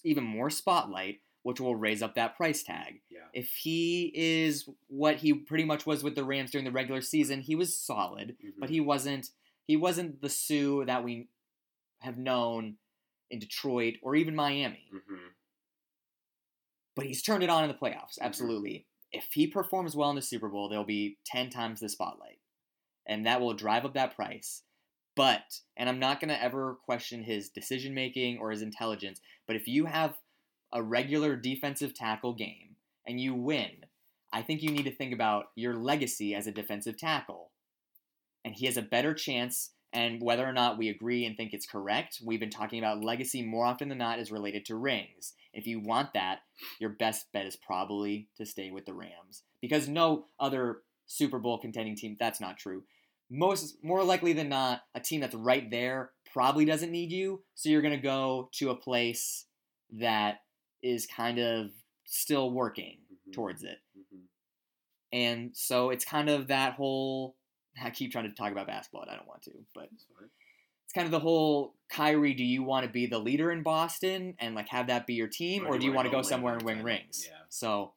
even more spotlight, which will raise up that price tag. yeah. If he is what he pretty much was with the Rams during the regular season, he was solid, but Mhm. he wasn't. He wasn't the Suh that we have known in Detroit or even Miami. Mhm. But he's turned it on in the playoffs. Mhm. Absolutely. If he performs well in the Super Bowl, there'll be ten times the spotlight, and that will drive up that price. But, and I'm not gonna ever question his decision making or his intelligence. But if you have a regular defensive tackle game and you win, I think you need to think about your legacy as a defensive tackle. And he has a better chance. And whether or not we agree and think it's correct, we've been talking about legacy more often than not is related to rings. If you want that, your best bet is probably to stay with the Rams because no other Super Bowl contending team. That's not true. Most more likely than not, a team that's right there probably doesn't need you. So you're gonna go to a place that is kind of still working Mhm. towards it. Mhm. And so it's kind of that whole. I keep trying to talk about basketball, and I don't want to, but it's kind of the whole Kyrie. Do you want to be the leader in Boston and like have that be your team, or, do you want to go somewhere and win title? rings? Yeah. So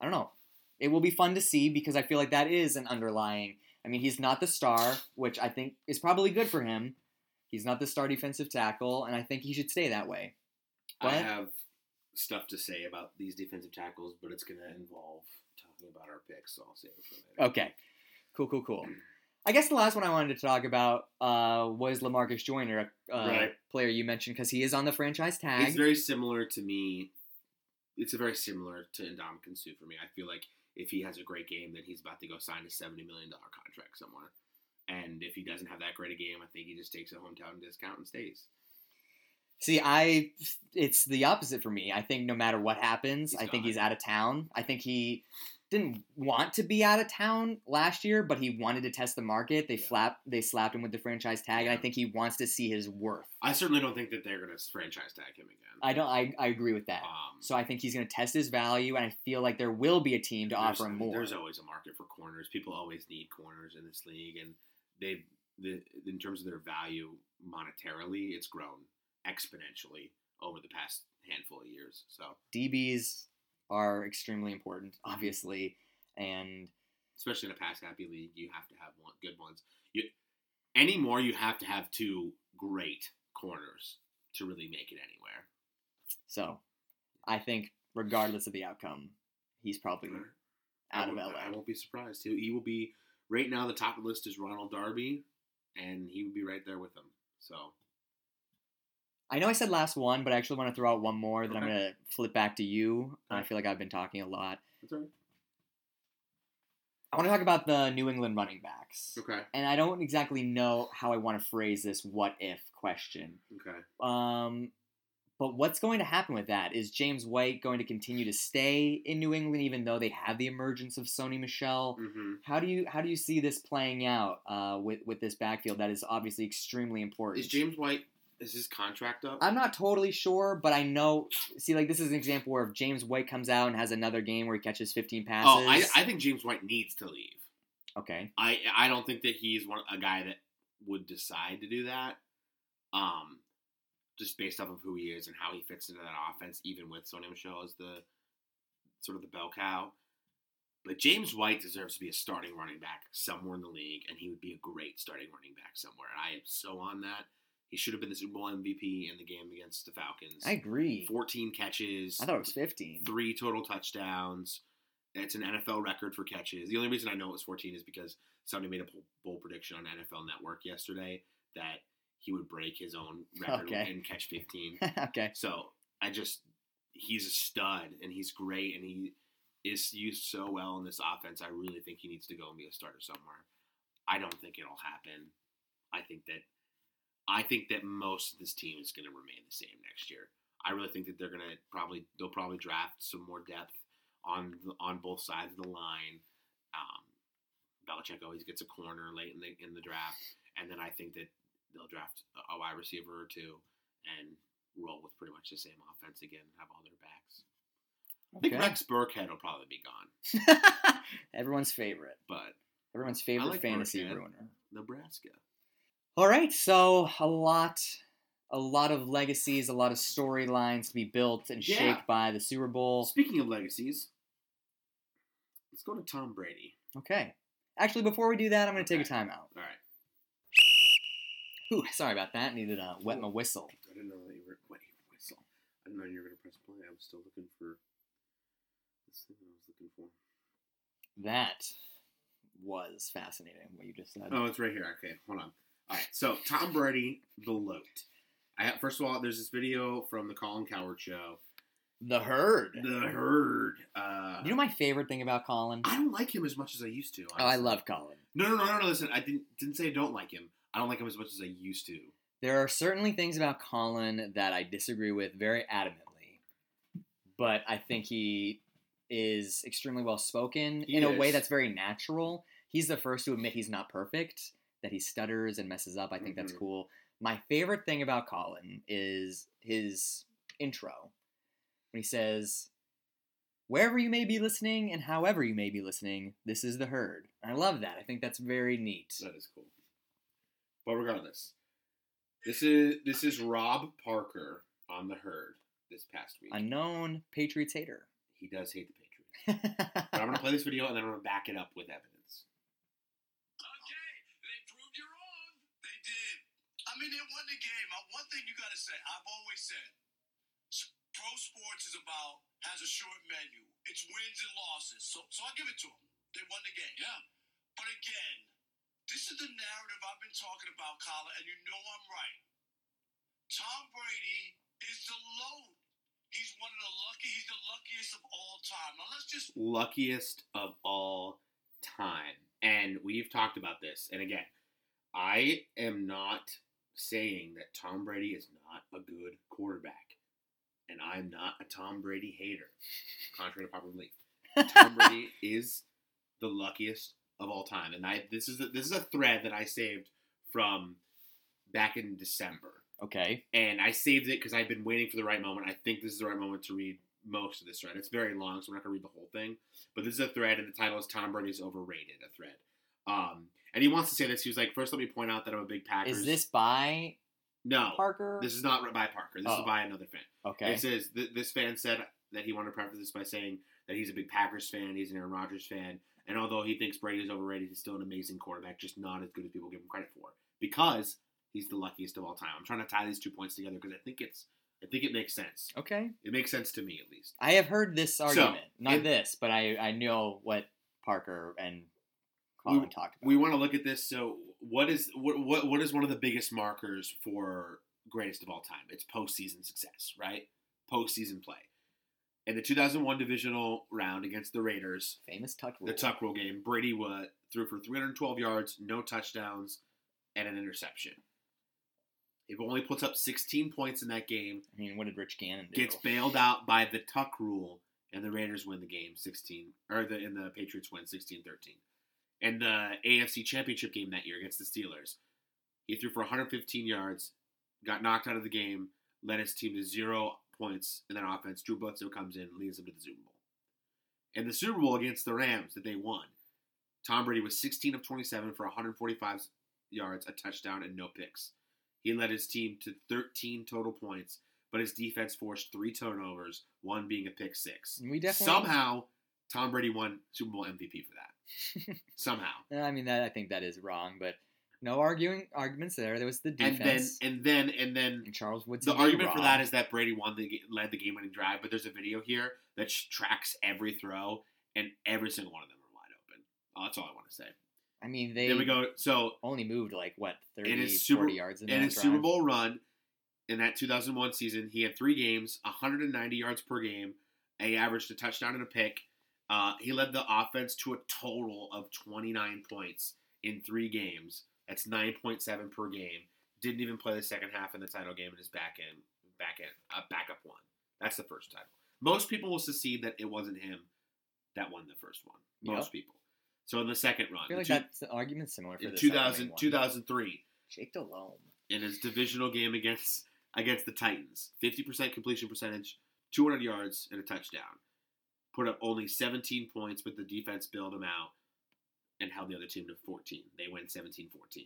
I don't know. It will be fun to see because I feel like that is an underlying. I mean, he's not the star, which I think is probably good for him. He's not the star defensive tackle, and I think he should stay that way. I have stuff to say about these defensive tackles, but it's going to involve talking about our picks, so I'll save it for later. Okay. Cool, cool, cool. I guess the last one I wanted to talk about uh, was Lamarcus Joyner, a uh, Right. player you mentioned, because he is on the franchise tag. He's very similar to me. It's a very similar to Ndamukong Suh for me. I feel like if he has a great game, then he's about to go sign a seventy million dollar contract somewhere. And if he doesn't have that great a game, I think he just takes a hometown discount and stays. See, I it's the opposite for me. I think no matter what happens, He's I think he's out of town. I think he didn't want to be out of town last year, but he wanted to test the market. They Yeah. flap they slapped him with the franchise tag, and I think he wants to see his worth. I certainly don't think that they're going to franchise tag him again. I don't. I, I agree with that. Um, So I think he's going to test his value, and I feel like there will be a team to offer him more. There's always a market for corners. People always need corners in this league, and they, the, in terms of their value monetarily, it's grown exponentially over the past handful of years. So DBs are extremely important, obviously, and especially in a pass happy league, you have to have one good ones. You anymore, you have to have two great corners to really make it anywhere. so I think regardless of the outcome, he's probably out of LA. I won't be surprised. He, he will be right now. The top of the list is Ronald Darby, and he would be right there with him. So I know I said last one, but I actually want to throw out one more that I'm going to flip back to you. I feel like I've been talking a lot. that's all right. I want to talk about the New England running backs. Okay. And I don't exactly know how I want to phrase this what if question. Okay. Um, but what's going to happen with that? Is James White going to continue to stay in New England even though they have the emergence of Sony Michel? hmm How do you how do you see this playing out uh, with with this backfield that is obviously extremely important? Is James White is his contract up? I'm not totally sure, but I know. See, like this is an example where if James White comes out and has another game where he catches 15 passes. oh, I, I think James White needs to leave. okay. I I don't think that he's one a guy that would decide to do that. Um, just based off of who he is and how he fits into that offense, even with Sony Michel as the sort of the bell cow. But James White deserves to be a starting running back somewhere in the league, and he would be a great starting running back somewhere. And I am so on that. He should have been the Super Bowl MVP in the game against the Falcons. I agree. 14 catches, I thought it was 15. three total touchdowns. It's an NFL record for catches. The only reason I know it was 14 is because somebody made a bold- prediction on NFL Network yesterday that he would break his own record Okay. and catch 15. okay. so I just, he's a stud and he's great and he is used so well in this offense. I really think he needs to go and be a starter somewhere. I don't think it'll happen. I think that I think that most of this team is going to remain the same next year. I really think that they're going to probably they'll probably draft some more depth on the- on both sides of the line. Um, Belichick always gets a corner late in the in the draft, and then I think that they'll draft a- wide receiver or two and roll with pretty much the same offense again. Have all their backs. I think Okay. Rex Burkhead will probably be gone, Everyone's favorite. but Everyone's favorite like fantasy Burkhead. ruiner. Nebraska. All right, so a lot, a lot of legacies, a lot of storylines to be built and Yeah. shaped by the Super Bowl. Speaking of legacies, let's go to Tom Brady. Okay. Actually, before we do that, I'm going to take a timeout. All right. Ooh, sorry about that. Needed to wet oh. my whistle. I didn't know that you were wait, whistle. I didn't know you were gonna press play. I was still looking for this thing I was looking for. That was fascinating. What you just said. Oh, it's right here. Okay, hold on. All right, so Tom Brady, the loat. I first of all, there's this video from the Colin Cowherd show. The herd. The herd. Uh, You know my favorite thing about Colin? I don't like him as much as I used to. Oh, I love Colin. No, no, no, no, no. Listen, I didn't didn't say I don't like him. I don't like him as much as I used to. There are certainly things about Colin that I disagree with very adamantly, but I think he is extremely well spoken in a way that's very natural. He's the first to admit he's not perfect, that he stutters and messes up. I think that's Mhm. cool. My favorite thing about Colin is his intro when he says, Wherever you may be listening and however you may be listening, this is the herd. I love that. I think that's very neat. That is cool. But regardless, this is this is Rob Parker on the herd this past week. Unknown Patriots hater. He does hate the Patriots. But I'm gonna play this video and then I'm gonna back it up with evidence. Okay, they proved you wrong. They did. I mean, they won the game. One thing you got to say, I've always said, pro sports is about has a short menu. It's wins and losses. So, so I'll give it to them. They won the game. Yeah. But again, this is the narrative I've been talking about, Colin, and you know I'm right. Tom Brady is the LOAT. He's one of the lucky. He's the luckiest of all time. Now let's just Luckiest of all time. And we've talked about this. And again, I am not saying that Tom Brady is not a good quarterback. And I'm not a Tom Brady hater, contrary to popular belief. Tom Brady is the luckiest of all time, and I this is a, this is a thread that I saved from back in December, okay. and I saved it because I've been waiting for the right moment. I think this is the right moment to read most of this thread. It's very long, so I'm not gonna read the whole thing, but this is a thread, and the title is "Tom Brady's Overrated." A thread, um, and he wants to say this. He was like, first, let me point out that I'm a big Packers. Is this by No, Parker? this is not by Parker. This Oh. is by another fan. okay. It says th- this fan said that he wanted to preface this by saying that he's a big Packers fan, he's an Aaron Rodgers fan, and although he thinks Brady is overrated, he's still an amazing quarterback, just not as good as people give him credit for because he's the luckiest of all time. I'm trying to tie these two points together because I think it's I think it makes sense. okay. It makes sense to me at least. I have heard this argument, not it- this, but I I know what Parker and Colin talked about. We want to look at this. So, what is what, what what is one of the biggest markers for greatest of all time? It's postseason success, right? Postseason play. In the 2001 divisional round against the Raiders, Famous tuck rule. the Tuck Rule game, Brady wa threw for 312 yards, no touchdowns, and an interception. He only puts up 16 points in that game, I mean, what did Rich Gannon do? gets bailed out by the Tuck Rule, and the Raiders win the game 16, or the and the Patriots win 16-13. And the AFC Championship game that year against the Steelers, he threw for 115 yards, got knocked out of the game, led his team to zero points in that offense. Drew Bledsoe comes in, leads them to the Super Bowl. In the Super Bowl against the Rams that they won, Tom Brady was 16 of 27 for 145 yards, a touchdown, and no picks. He led his team to 13 total points, but his defense forced three turnovers, one being a pick six. We definitely Somehow, Tom Brady won Super Bowl MVP for that. Somehow. I mean, that I think that is wrong, but no arguing arguments there. There was the defense, And then, and then, and then, And Charles Woodson. the argument for that is that Brady won the led the game-winning drive, but there's a video here that tracks every throw, and every single one of them are wide open. Oh, that's all I want to say. I mean, they then we go. So only moved like what 30, in Super 40 yards in, in his drive. Super Bowl run in that 2001 season, he had three games, 190 yards per game. He averaged a touchdown and a pick. Uh, he led the offense to a total of 29 points in three games. That's 9.7 per game. Didn't even play the second half in the title game in his back end, back end, uh, backup one. That's the first title. Most people will secede that it wasn't him that won the first one. Most Yep. people. So in the second run, I feel like two- that's an argument similar for in the 2000, one. 2003, Jake Delhomme. in his divisional game against against the Titans. 50% completion percentage, 200 yards, and a touchdown. Put up only 17 points, but the defense bailed them out and held the other team to 14. They win 17 14.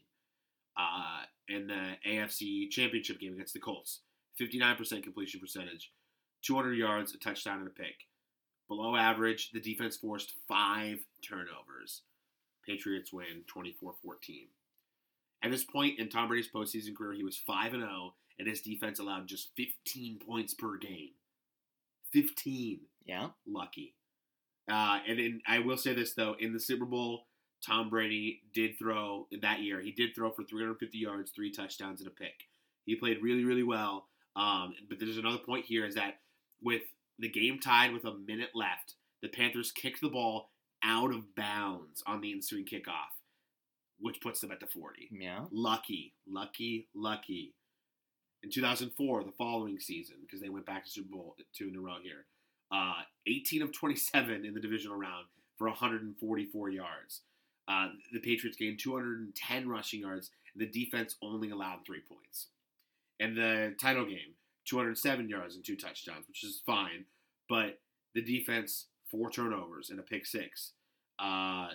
Uh, in the AFC Championship game against the Colts, 59% completion percentage, 200 yards, a touchdown, and a pick. Below average, the defense forced five turnovers. Patriots win 24 14. At this point in Tom Brady's postseason career, he was 5 0, and his defense allowed just 15 points per game. 15. Yeah. Lucky. Uh, and in, I will say this, though, in the Super Bowl, Tom Brady did throw that year. He did throw for 350 yards, three touchdowns, and a pick. He played really, really well. Um, but there's another point here is that with the game tied with a minute left, the Panthers kicked the ball out of bounds on the ensuing kickoff, which puts them at the 40. Yeah. Lucky, lucky, lucky. In 2004, the following season, because they went back to Super Bowl two in a row here, uh, 18 of 27 in the divisional round for 144 yards. Uh, the Patriots gained 210 rushing yards, the defense only allowed three points. And the title game, 207 yards and two touchdowns, which is fine, but the defense four turnovers and a pick six. Uh,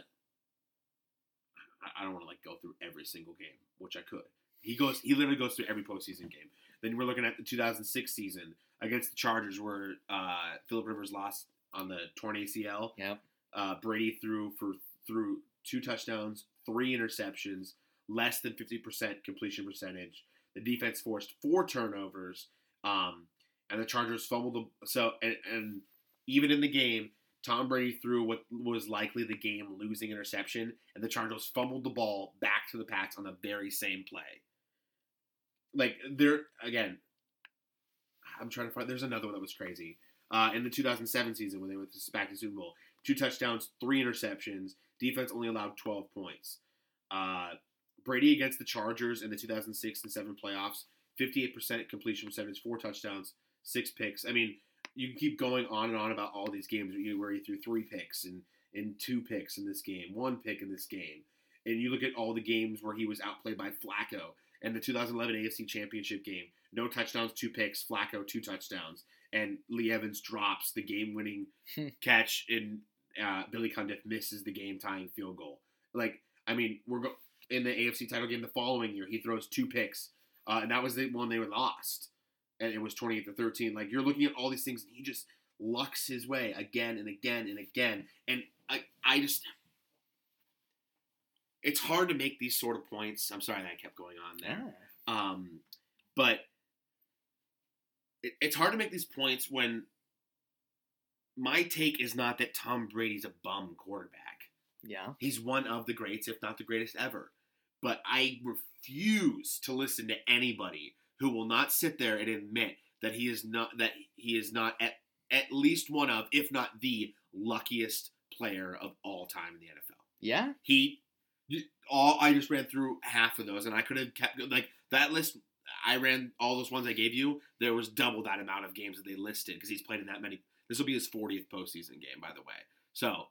I- don't want to like go through every single game, which I could. He goes, he literally goes through every postseason game. Then we're looking at the 2006 season against the Chargers, where uh, Philip Rivers lost on the torn ACL. Yep. Uh, Brady threw for threw two touchdowns, three interceptions, less than 50% completion percentage. The defense forced four turnovers, um, and the Chargers fumbled. The, so and, and even in the game, Tom Brady threw what was likely the game losing interception, and the Chargers fumbled the ball back to the Pats on the very same play. Like there again, I'm trying to find. There's another one that was crazy. Uh, in the 2007 season when they went to, back to Super Bowl, two touchdowns, three interceptions. Defense only allowed 12 points. Uh, Brady against the Chargers in the 2006 and 7 playoffs, 58% completion percentage, four touchdowns, six picks. I mean, you can keep going on and on about all these games where he threw three picks and, and two picks in this game, one pick in this game. And you look at all the games where he was outplayed by Flacco and the 2011 AFC Championship game, no touchdowns, two picks, Flacco, two touchdowns. And Lee Evans drops the game winning catch, and uh, Billy Cundiff misses the game tying field goal. Like, I mean, we're go- in the AFC title game the following year, he throws two picks uh, and that was the one they were lost, and it was twenty eight to thirteen. Like you're looking at all these things, and he just lucks his way again and again and again, and I I just. It's hard to make these sort of points. I'm sorry that I kept going on there. Yeah. Um, but it's hard to make these points when my take is not that Tom Brady's a bum quarterback. Yeah. He's one of the greats, if not the greatest ever. But I refuse to listen to anybody who will not sit there and admit that he is not that he is not at at least one of, if not the luckiest player of all time in the NFL. Yeah. He all I just ran through half of those, and I could have kept like that list. I ran all those ones I gave you. There was double that amount of games that they listed because he's played in that many. This will be his 40th postseason game, by the way. So,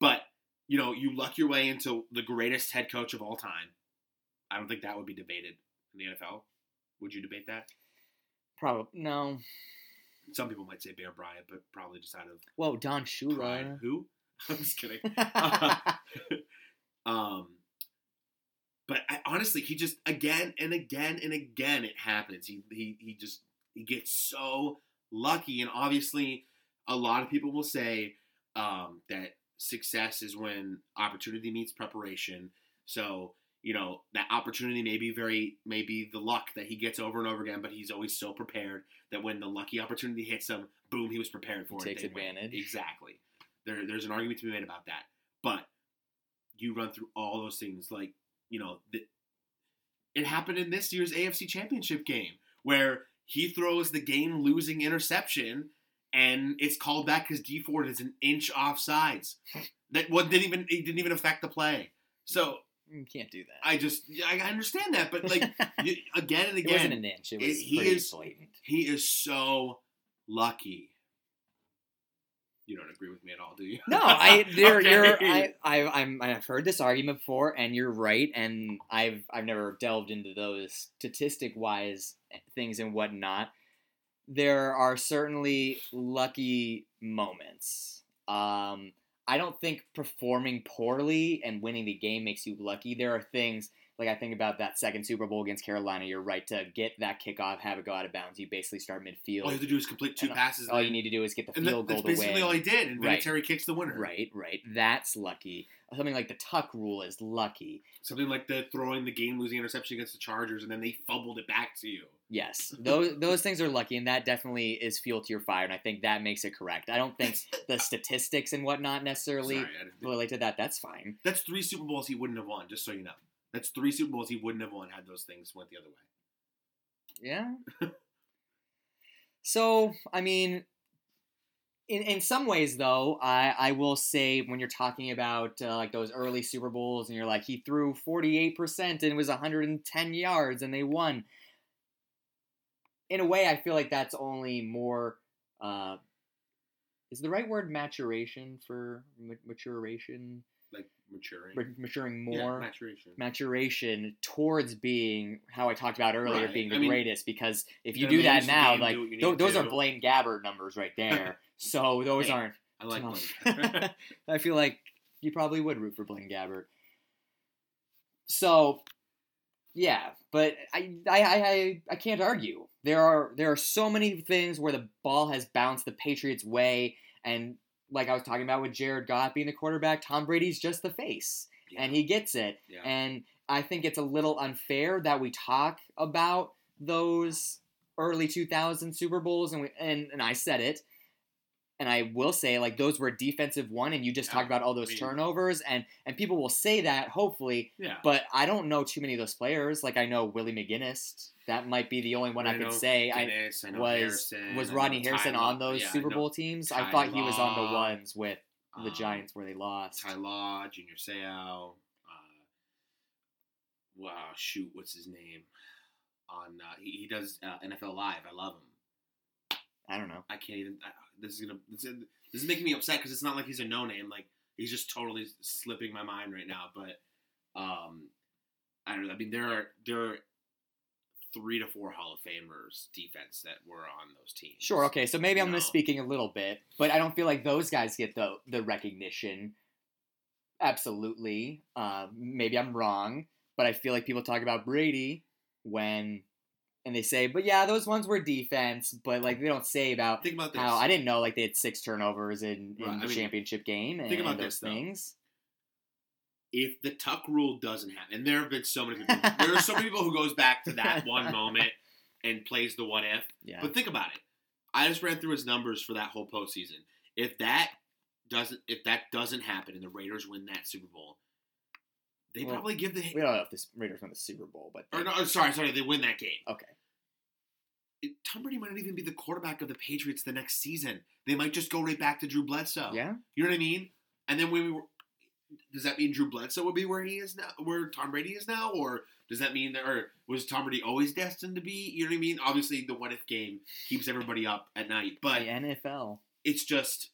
but you know, you luck your way into the greatest head coach of all time. I don't think that would be debated in the NFL. Would you debate that? Probably no. Some people might say Bear Bryant, but probably just out of Whoa, Don Shula. pride. Who? I'm just kidding. Um, but I, honestly, he just again and again and again it happens. He he he just he gets so lucky, and obviously, a lot of people will say um, that success is when opportunity meets preparation. So you know that opportunity may be very may be the luck that he gets over and over again, but he's always so prepared that when the lucky opportunity hits him, boom, he was prepared for it. Takes win. advantage. Exactly. There, there's an argument to be made about that, but you run through all those things like you know the, it happened in this year's AFC Championship game where he throws the game losing interception and it's called back because Dee Ford is an inch off sides. That what didn't even it didn't even affect the play. So You can't do that. I just I understand that, but like you, again and it wasn't again, an inch. It it- he is- blatant. he is so lucky. You don't agree with me at all, do you? No, I you're, Okay. you're I, I I'm I've heard this argument before, and you're right. And I've I've never delved into those statistic wise things and whatnot. There are certainly lucky moments. Um, I don't think performing poorly and winning the game makes you lucky. There are things like I think about that second Super Bowl against Carolina. You're right to get that kickoff, have it go out of bounds. You basically start midfield. All you have to do is complete two And uh, passes. All and you need to do is get the and field that's goal to basically win. all he did. And Right. Vinatieri kicks the winner. Right, right. That's lucky. Something like the tuck rule is lucky. Something like the throwing the game-losing interception against the Chargers, and then they fumbled it back to you. Yes, those those things are lucky, and that definitely is fuel to your fire, and I think that makes it correct. I don't think the statistics and whatnot necessarily Sorry, relate to that. That's fine. That's three Super Bowls he wouldn't have won. Just so you know, that's three Super Bowls he wouldn't have won had those things went the other way. Yeah. so, I mean, in in some ways, though, I I will say when you're talking about uh, like those early Super Bowls, and you're like he threw 48 percent and it was 110 yards, and they won. In a way, I feel like that's only more. Uh, is the right word maturation for maturation? Like maturing. Ma- Maturing Yeah, more maturation. maturation towards being how I talked about earlier, Right. being the I mean, greatest. Because if you do that now, like do what you need tho- to those are. Blaine Gabbert numbers right there. so those Hey, aren't. I like. Blake. I feel like you probably would root for Blaine Gabbert. So, yeah, but I, I, I, I can't argue. There are there are so many things where the ball has bounced the Patriots' way, and like I was talking about with Jared Goff being the quarterback, Tom Brady's just the face, and he gets it. Yeah. And I think it's a little unfair that we talk about those early 2000 Super Bowls, and we, and and I said it, and I will say like those were defensive one, and you just Yeah, talked about all those I mean- turnovers, and and people will say that hopefully, yeah. but I don't know too many of those players. Like I know Willie McGinest, that might be the only one I, could know say. I I was Harrison, was I Rodney Harrison Ty on those yeah, Super Bowl teams. I Ty thought he was on the ones with the um, Giants where they lost. Ty Law, Junior Seau. Uh, wow, shoot, what's his name? On uh, he, he does uh, NFL Live. I love him. I don't know. I can't even. I, this is gonna. This is, this is making me upset because it's not like he's a no name. Like he's just totally slipping my mind right now. But um, I don't know. I mean, there are there are three to four Hall of Famers defense that were on those teams. Sure, okay, so maybe I'm No. misspeaking a little bit, but I don't feel like those guys get the the recognition. Absolutely. Uh, maybe I'm wrong, but I feel like people talk about Brady when and they say, but yeah, those ones were defense, but like they don't say about Think about this. how I didn't know like they had six turnovers in, in Right, I the mean, championship game and, think about and those this, though. things. if the Tuck rule doesn't happen, and there have been so many people, there are so many people who goes back to that one moment and plays the what if. Yeah. But think about it. I just ran through his numbers for that whole postseason. If that doesn't, if that doesn't happen, and the Raiders win that Super Bowl, they Well, probably give the. we don't know if the Raiders win the Super Bowl, but Or no, sorry, sorry, they win that game. okay. Tom Brady might not even be the quarterback of the Patriots the next season. They might just go right back to Drew Bledsoe. Yeah. You know what I mean? And then when we were, does that mean Drew Bledsoe will be where he is now, where Tom Brady is now, or does that mean that, or was Tom Brady always destined to be? You know what I mean? Obviously, the what if game keeps everybody up at night, but the NFL. it's just,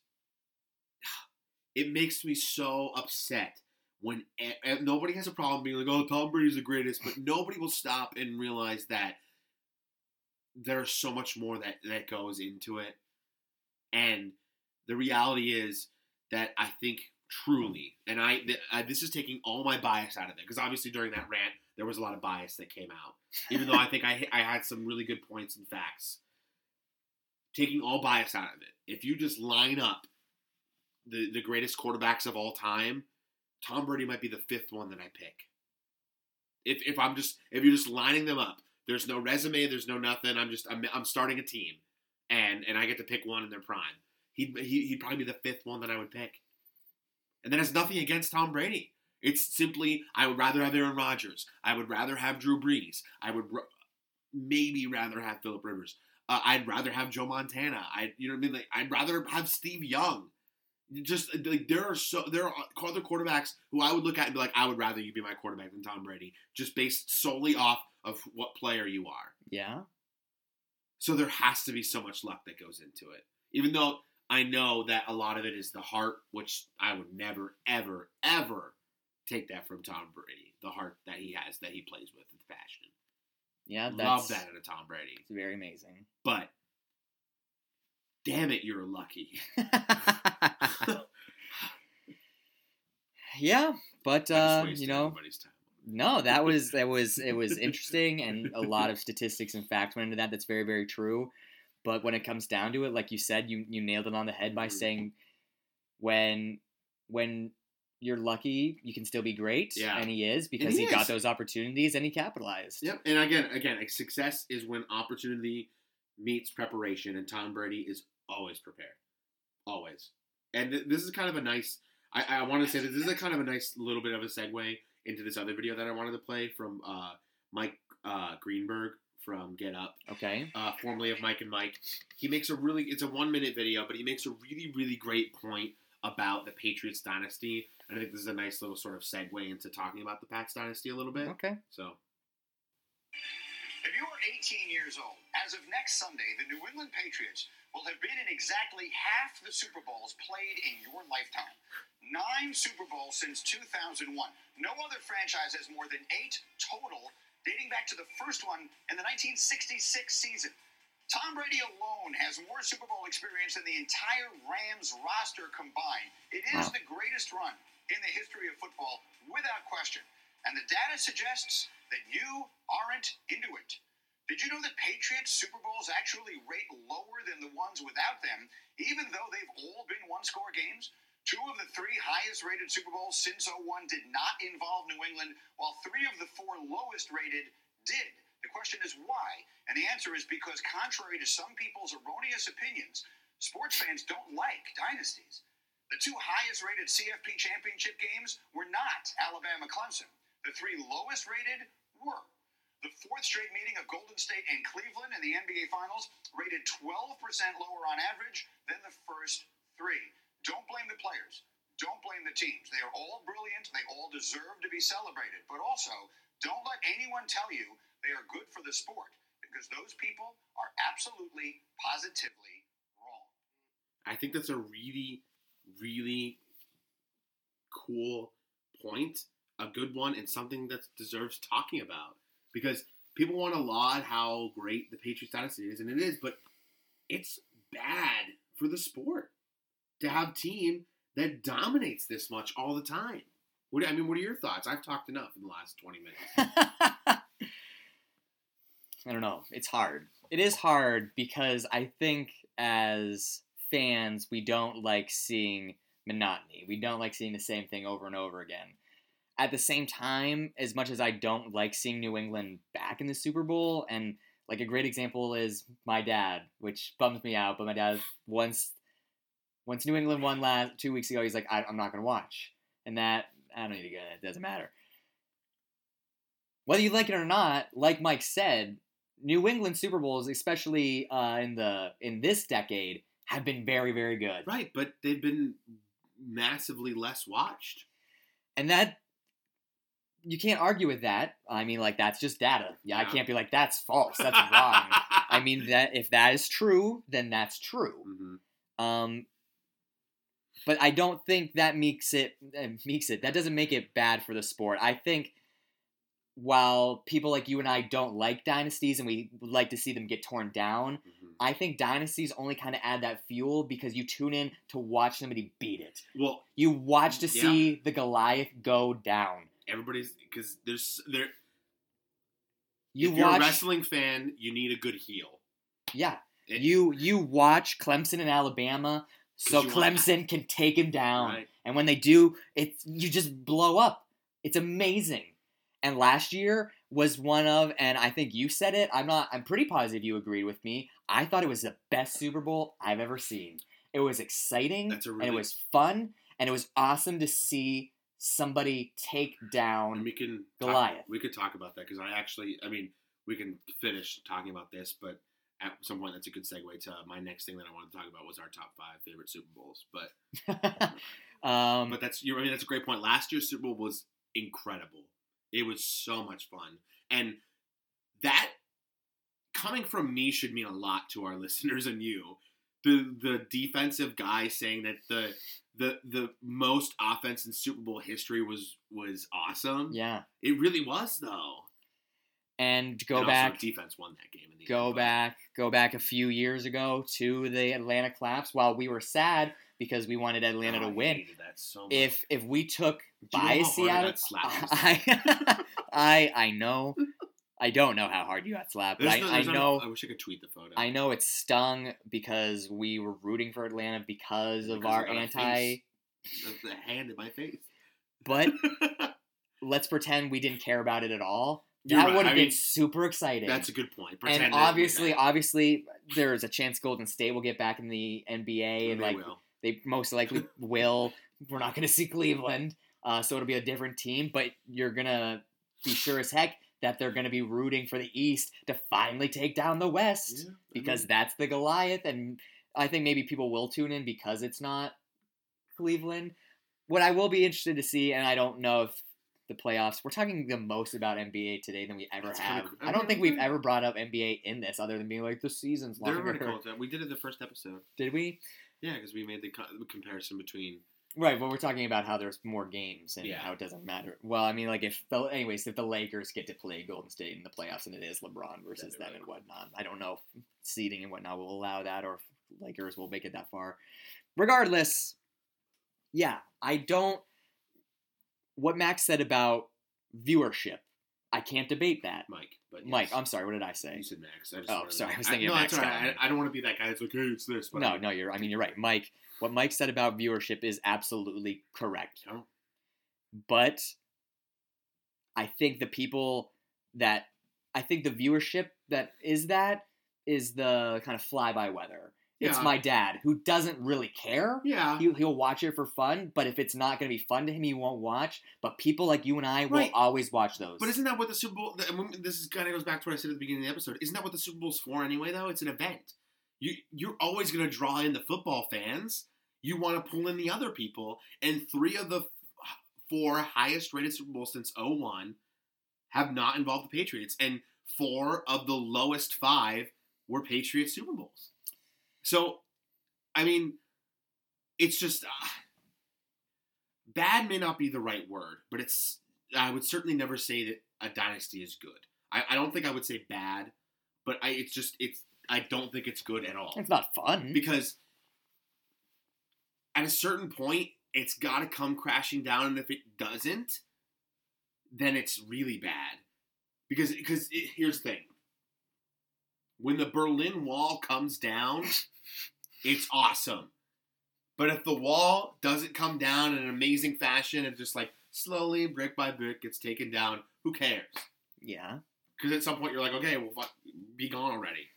it makes me so upset when nobody has a problem being like, "Oh, Tom Brady's the greatest," but nobody will stop and realize that there's so much more that that goes into it, and the reality is that I think truly, and I, th- I this is taking all my bias out of it because obviously during that rant there was a lot of bias that came out, even though I think I I had some really good points and facts. Taking all bias out of it, if you just line up the the greatest quarterbacks of all time, Tom Brady might be the fifth one that I pick. If if I'm just if you're just lining them up, there's no resume, there's no nothing. I'm just I'm, I'm starting a team, and and I get to pick one in their prime. He'd he, he'd probably be the fifth one that I would pick. And that has nothing against Tom Brady. It's simply I would rather have Aaron Rodgers. I would rather have Drew Brees. I would r- maybe rather have Philip Rivers. Uh, I'd rather have Joe Montana. I you know what I mean? Like I'd rather have Steve Young. Just uh, like there are so there are other quarterbacks who I would look at and be like, I would rather you be my quarterback than Tom Brady, just based solely off of what player you are. Yeah. So there has to be so much luck that goes into it. Even though I know that a lot of it is the heart, which I would never, ever, ever take that from Tom Brady. The heart that he has, that he plays with, the passion. Yeah. That's Love that in a Tom Brady. It's very amazing. But damn it, you're lucky. yeah, but uh, you know, no, that was that was it was interesting, and a lot of statistics and facts went into that. That's very very true. But when it comes down to it, like you said, you you nailed it on the head by Mhm. saying when when you're lucky, you can still be great, Yeah. and he is because he he, got those opportunities and he capitalized. Yep. And again, again, like, success is when opportunity meets preparation, and Tom Brady is always prepared, always. And th- this is kind of a nice. I, I want to say that this is a kind of a nice little bit of a segue into this other video that I wanted to play from uh, Mike uh, Greenberg from Get Up, Okay. uh, formerly of Mike and Mike. He makes a really. It's a one minute video, but he makes a really really great point about the Patriots dynasty. And I think this is a nice little sort of segue into talking about the Pats dynasty a little bit. Okay. So. If you are 18 years old, as of next Sunday, the New England Patriots will have been in exactly half the Super Bowls played in your lifetime. Nine Super Bowls since 2001. No other franchise has more than eight total, dating back to the first one in the 1966 season. Tom Brady alone has more Super Bowl experience than the entire Rams roster combined. It is the greatest run in the history of football, without question. And the data suggests that you aren't into it. Did you know that Patriots Super Bowls actually rate lower than the ones without them, even though they've all been one score games? Two of the three highest rated Super Bowls since 01 did not involve New England, while three of the four lowest rated did. The question is why? And the answer is because, contrary to some people's erroneous opinions, sports fans don't like dynasties. The two highest rated CFP championship games were not Alabama Clemson. The three lowest rated were. The fourth straight meeting of Golden State and Cleveland in the NBA Finals rated 12% lower on average than the first three. Don't blame the players. Don't blame the teams. They are all brilliant. They all deserve to be celebrated. But also, don't let anyone tell you they are good for the sport because those people are absolutely, positively wrong. I think that's a really, really cool point, a good one, and something that deserves talking about. Because people want to laud how great the Patriots dynasty is, and it is, but it's bad for the sport to have team that dominates this much all the time. What I mean, what are your thoughts? I've talked enough in the last twenty minutes. I don't know. It's hard. It is hard because I think as fans, we don't like seeing monotony. We don't like seeing the same thing over and over again. At the same time, as much as I don't like seeing New England back in the Super Bowl, and like a great example is my dad, which bums me out, but my dad once once New England won last two weeks ago, he's like, I, I'm not gonna watch, and that I don't need to go. It doesn't matter. Whether you like it or not, like Mike said, New England Super Bowls, especially uh, in the in this decade, have been very very good. Right, but they've been massively less watched. And that you can't argue with that. I mean, like that's just data. Yeah, I can't be like that's false. That's wrong. I mean that if that is true, then that's true. Mhm. Um, but I don't think that makes it uh, makes it. That doesn't make it bad for the sport. I think while people like you and I don't like dynasties and we would like to see them get torn down, Mhm. I think dynasties only kind of add that fuel because you tune in to watch somebody beat it. Well, You watch to Yeah. see the Goliath go down. Everybody's because there's there. You if you're a wrestling fan, you need a good heel. yeah. It- You you watch Clemson and Alabama, so you want- Clemson can take him down. Right. And when they do, it's you just blow up. It's amazing. And last year was one of, and I think you said it. I'm not. I'm pretty positive you agreed with me. I thought it was the best Super Bowl I've ever seen. It was exciting, That's a and it was fun, and it was awesome to see somebody take down And we can talk- Goliath. we could talk about that because I actually, I mean, we can finish talking about this, but at some point that's a good segue to my next thing that I wanted to talk about was our top five favorite Super Bowls. But um, but that's you. I mean, that's a great point. Last year's Super Bowl was incredible. It was so much fun, and that coming from me should mean a lot to our listeners and you. The the defensive guy saying that the the the most offense in Super Bowl history was was awesome. yeah, It really was though. and go And back. defense won that game in the go end, back go back a few years ago to the Atlanta collapse while we were sad because we wanted Atlanta Oh, to win. so. If if we took bias out of I, I I know I don't know how hard you got slapped, but I, no- I know I wish I could tweet the photo. I know it stung because we were rooting for Atlanta because of Because our anti. The- hand in my face. but let's pretend we didn't care about it at all. You're that right. would have I been mean, super exciting. That's a good point. Pretend and obviously, obviously, there's a chance Golden State will get back in the NBA, and they like will. they most likely will. We're not going to see Cleveland, uh, so it'll be a different team. But you're gonna be sure as heck that they're going to be rooting for the East to finally take down the West Yeah, because mean, that's the Goliath. And I think maybe people will tune in because it's not Cleveland. What I will be interested to see, and I don't know if the playoffs. We're talking the most about NBA today than we ever have. cr- I don't think we've ever brought up NBA in this, other than being like the season's they're longer. already cool. We did it the first episode. Did we? Yeah, because we made the comparison between. Right, but we're talking about how there's more games and Yeah. how it doesn't matter. Well, I mean, like if the anyways, if the Lakers get to play Golden State in the playoffs and it is LeBron versus them and whatnot, I don't know if seeding and whatnot will allow that or if Lakers will make it that far. Regardless, yeah, I don't. What Max said about viewership, I can't debate that. Mike, but Mike. I'm sorry. What did I say? You said Max. I just Oh, sorry, I was thinking no, of that's Max right. I, I don't want to be that guy that's like, hey, it's this. But No, I- no, you're. I mean, you're right, Mike. What Mike said about viewership is absolutely correct. No. But I think the people that I think the viewership that is that is the kind of fly by weather. It's my dad who doesn't really care. Yeah. He'll, he'll watch it for fun, but if it's not going to be fun to him, he won't watch. But people like you and I will always watch those. But isn't that what the Super Bowl? This is kind of goes back to what I said at the beginning of the episode. Isn't that what the Super Bowl's for anyway? Though it's an event. You you're always going to draw in the football fans. You want to pull in the other people, and three of the four highest rated Super Bowls since 01 have not involved the Patriots, and four of the lowest five were Patriots Super Bowls. So, I mean, it's just uh, bad may not be the right word, but it's I would certainly never say that a dynasty is good. I, I don't think I would say bad, but I it's just it's I don't think it's good at all it's not fun. because at a certain point it's got to come crashing down, and if it doesn't, then it's really bad. Because because it, here's the thing, when the Berlin Wall comes down, it's awesome. But if the wall doesn't come down in an amazing fashion and just like slowly, brick by brick, gets taken down, who cares? Yeah. Because at some point you're like, okay, well, fuck, be gone already.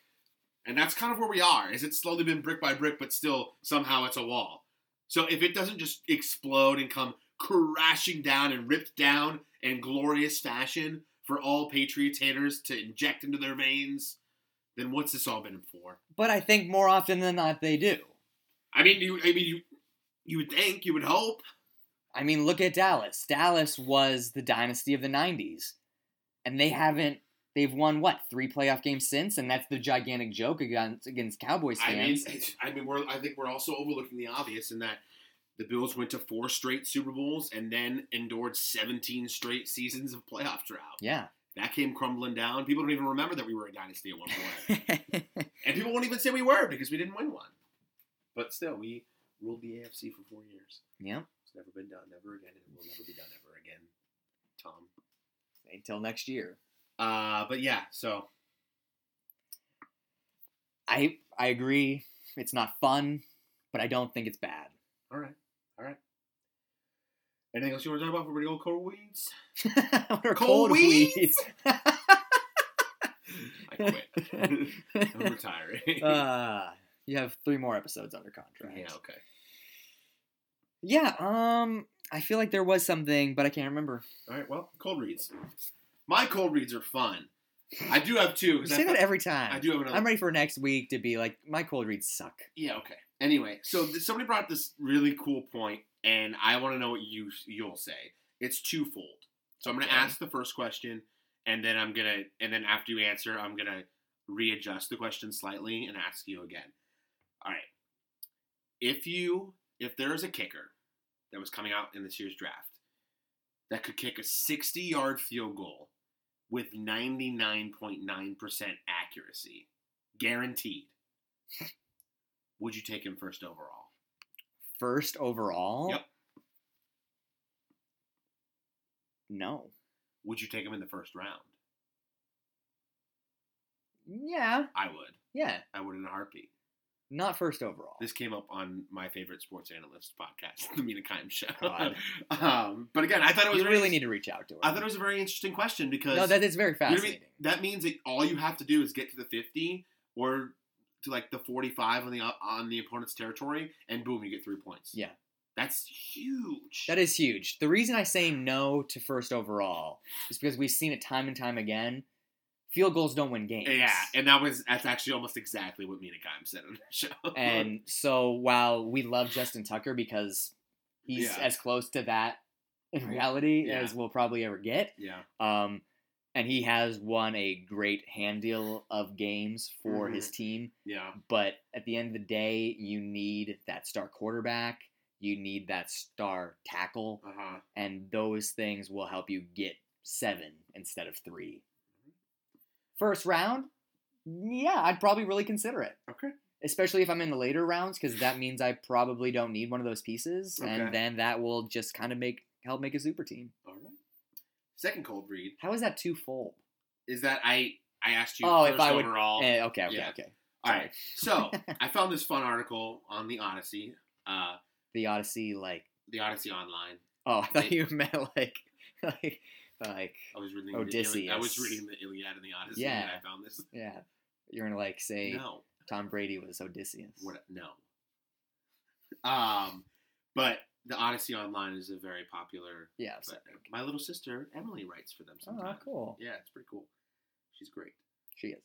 And that's kind of where we are. Is it's slowly been brick by brick, but still somehow it's a wall. So if it doesn't just explode and come crashing down and ripped down in glorious fashion for all Patriots haters to inject into their veins, then what's this all been for? But I think more often than not they do. I mean, you, I mean, you, you would think, you would hope. I mean, look at Dallas. Dallas was the dynasty of the 90s. And they haven't they've won what, three playoff games since, and that's the gigantic joke against against Cowboys fans. I mean, I mean, we're, I think we're also overlooking the obvious in that the Bills went to four straight Super Bowls and then endured 17 straight seasons of playoff drought. yeah. That came crumbling down. People don't even remember that we were a dynasty at one point. and people won't even say we were because we didn't win one. But still, we ruled the AFC for four years. Yeah, It's never been done, never again, and it will never be done ever again. Tom. Until next year. Uh, but yeah, so I I agree. It's not fun, but I don't think it's bad. all right, all right. Anything else you want to talk about for pretty old cold weeds? Are Cold weeds? weeds? I quit. I'm retiring. uh, you have three more episodes under contract. yeah, okay. Yeah, um, I feel like there was something, but I can't remember. All right, well, cold reads. My cold reads are fun. I do have two. You say I, that every time. I do have another. I'm ready for next week to be like, my cold reads suck. Yeah, okay. Anyway, so somebody brought up this really cool point, and I want to know what you you'll say. It's twofold. So I'm going to Okay. ask the first question, and then I'm gonna, and then after you answer, I'm gonna readjust the question slightly and ask you again. All right. If you, if there is a kicker that was coming out in this year's draft that could kick a 60 yard field goal with 99.9% accuracy, guaranteed, would you take him first overall? First overall? Yep. No. Would you take him in the first round? Yeah. I would. Yeah. I would in a heartbeat. Not first overall. This came up on my favorite sports analyst podcast, the Mina Kime Show. Um, but again, I thought it was you really need to reach out to him. I thought it was a very interesting question because no, that is very you know I mean? fascinating. that means that all you have to do is get to the 50 or to like the 45 on the on the opponent's territory, and boom, you get three points. Yeah. that's huge. That is huge. The reason I say no to first overall is because we've seen it time and time again. Field goals don't win games. yeah, and that was that's actually almost exactly what Mina Kime said on the show. And so while we love Justin Tucker because he's Yeah. as close to that in reality Yeah. as we'll probably ever get, yeah, um, and he has won a great hand deal of games for Mhm. his team. yeah, But at the end of the day, you need that star quarterback, you need that star tackle, uh huh. and those things will help you get seven instead of three. First round, yeah, I'd probably really consider it Okay. especially if I'm in the later rounds, because that means I probably don't need one of those pieces, Okay. and then that will just kind of make help make a super team. All right. Second cold read How is that twofold? is that I I asked you Oh, if I would- overall. Eh, okay, okay, yeah. okay. All right. So I found this fun article on the Odyssey, uh, The Odyssey, like, the Odyssey Online. oh, I thought It- you meant like, like, like, I was reading. The Ili- I was reading the Iliad and the Odyssey, Yeah. and I found this. yeah. You're gonna like say No, Tom Brady was Odysseus. what? No. Um, but the Odyssey Online is a very popular. Yeah. But my little sister Emily writes for them oh, cool. Yeah, it's pretty cool. She's great. She is.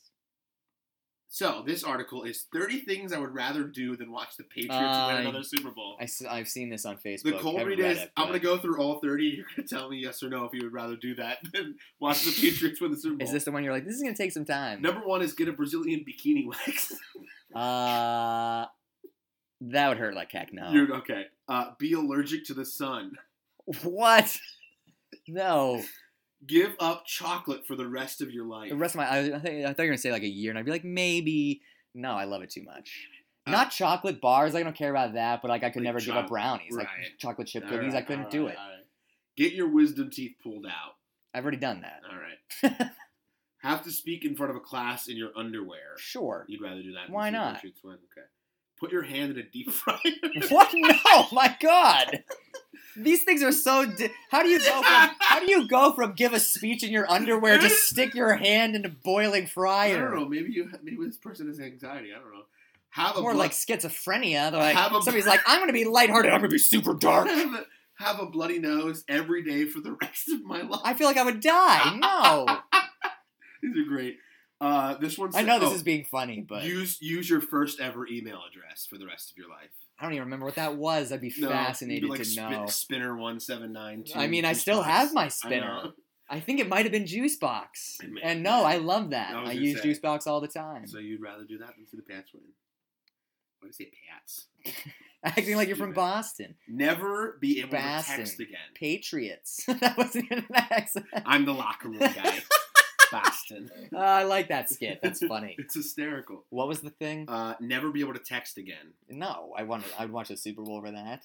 So this article is 30 things I would rather do than watch the Patriots Uh, win another Super Bowl. I, have seen this on Facebook. The cold read is it, I'm going to go through all 30. You're going to tell me yes or no if you would rather do that than watch the Patriots win the Super Bowl. Is this the one you're like? This is gonna take some time. Number one is get a Brazilian bikini wax. Uh, that would hurt like heck. No. You're okay. Uh, be allergic to the sun. What? No. Give up chocolate for the rest of your life. The rest of my, I, I, think, I thought you were gonna say like a year, and I'd be like, maybe. No, I love it too much. Uh, Not chocolate bars. I don't care about that, but like I could Like never give up brownies, like chocolate chip All cookies. I couldn't all do it. right. Get your wisdom teeth pulled out. I've already done that. All right. Have to speak in front of a class in your underwear. Sure. You'd rather do that. Why not? Okay. Put your hand in a deep fryer. What? No, my God. These things are so. Di- how do you go from? How do you go from give a speech in your underwear to stick your hand into boiling fryer? I don't know. Maybe you. Maybe this person has anxiety. I don't know. Have a More blood- like schizophrenia. They're like a- somebody's like, I'm gonna be lighthearted. I'm gonna be super dark. have, a, have a bloody nose every day for the rest of my life. I feel like I would die. No, These are great. Uh, this one's. I know this oh, is being funny, but use use your first ever email address for the rest of your life. I don't even remember what that was. I'd be No, fascinated be like to spin- know. Spinner one seven nine two. I mean, I still have my spinner. I think it might have been Juicebox. And no, I love that. I I, use say. Juicebox all the time. So you'd rather do that than see the Pats win? Why do you say Pats? Acting like you're from Boston. Never be able Boston. to text again. Patriots. that wasn't even an accent. I'm the locker room guy. Boston. Uh, I like that skit. That's funny. It's hysterical. What was the thing? Uh, never be able to text again. No, I wanted. I'd watch the Super Bowl for that.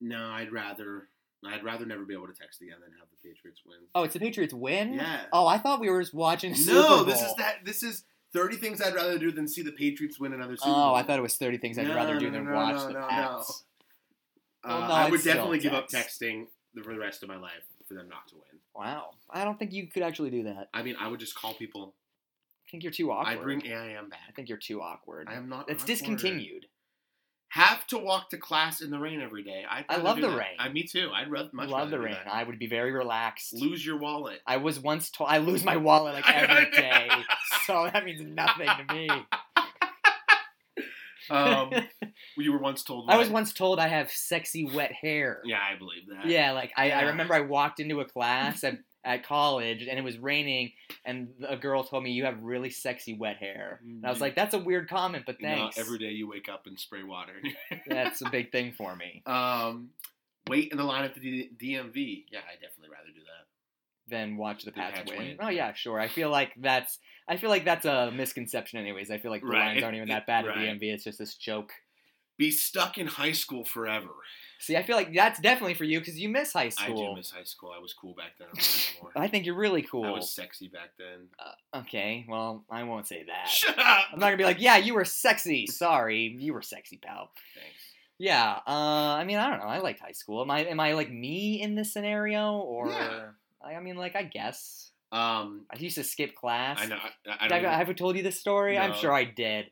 No, I'd rather. I'd rather never be able to text again than have the Patriots win. Oh, it's the Patriots win. Yeah. Oh, I thought we were just watching Super no, Bowl. this is that. This is thirty things I'd rather do than see the Patriots win another Super Bowl. Oh, I thought it was thirty things I'd No, rather do no, than no, watch no, the no, no. Pats. Uh, Well, no, I I'd would still definitely give up texting for the rest of my life for them not to win. Wow, I don't think you could actually do that. I mean, I would just call people. I think you're too awkward. I'd bring AIM back. I think you're too awkward. I am not. It's awkward. discontinued. Have to walk to class in the rain every day. I'd I love the that. rain. I, me too. I'd rather much Love the rain. I would be very relaxed. Lose your wallet. I was once told I lose my wallet like every day, so that means nothing to me. Um, you were once told. I was once told I have sexy wet hair. Yeah, I believe that. Yeah, like I, I remember I walked into a class at, at college and it was raining, and a girl told me you have really sexy wet hair. And I was Mhm. like, that's a weird comment, but You know, thanks. every day you wake up and spray water. That's a big thing for me. um, wait in the line at the DMV. Yeah, I'd definitely rather do that. Then watch the The Pats, Pats win. win, Oh yeah. yeah, sure. I feel like that's I feel like that's a misconception, anyways. I feel like the Right, lines aren't even that bad at right. DMV. It's just this joke. Be stuck in high school forever. See, I feel like that's definitely for you because you miss high school. I do miss high school. I was cool back then. I think you're really cool. I was sexy back then. Okay, well, I won't say that. Shut up. I'm not gonna be like, yeah, you were sexy. Sorry, you were sexy, pal. Thanks. Yeah, uh, I mean, I don't know. I liked high school. Am I am I like me in this scenario, or Yeah. I, I mean, like I guess Um, I used to skip class. I know. I, I don't. even- I told you this story? I'm sure I did.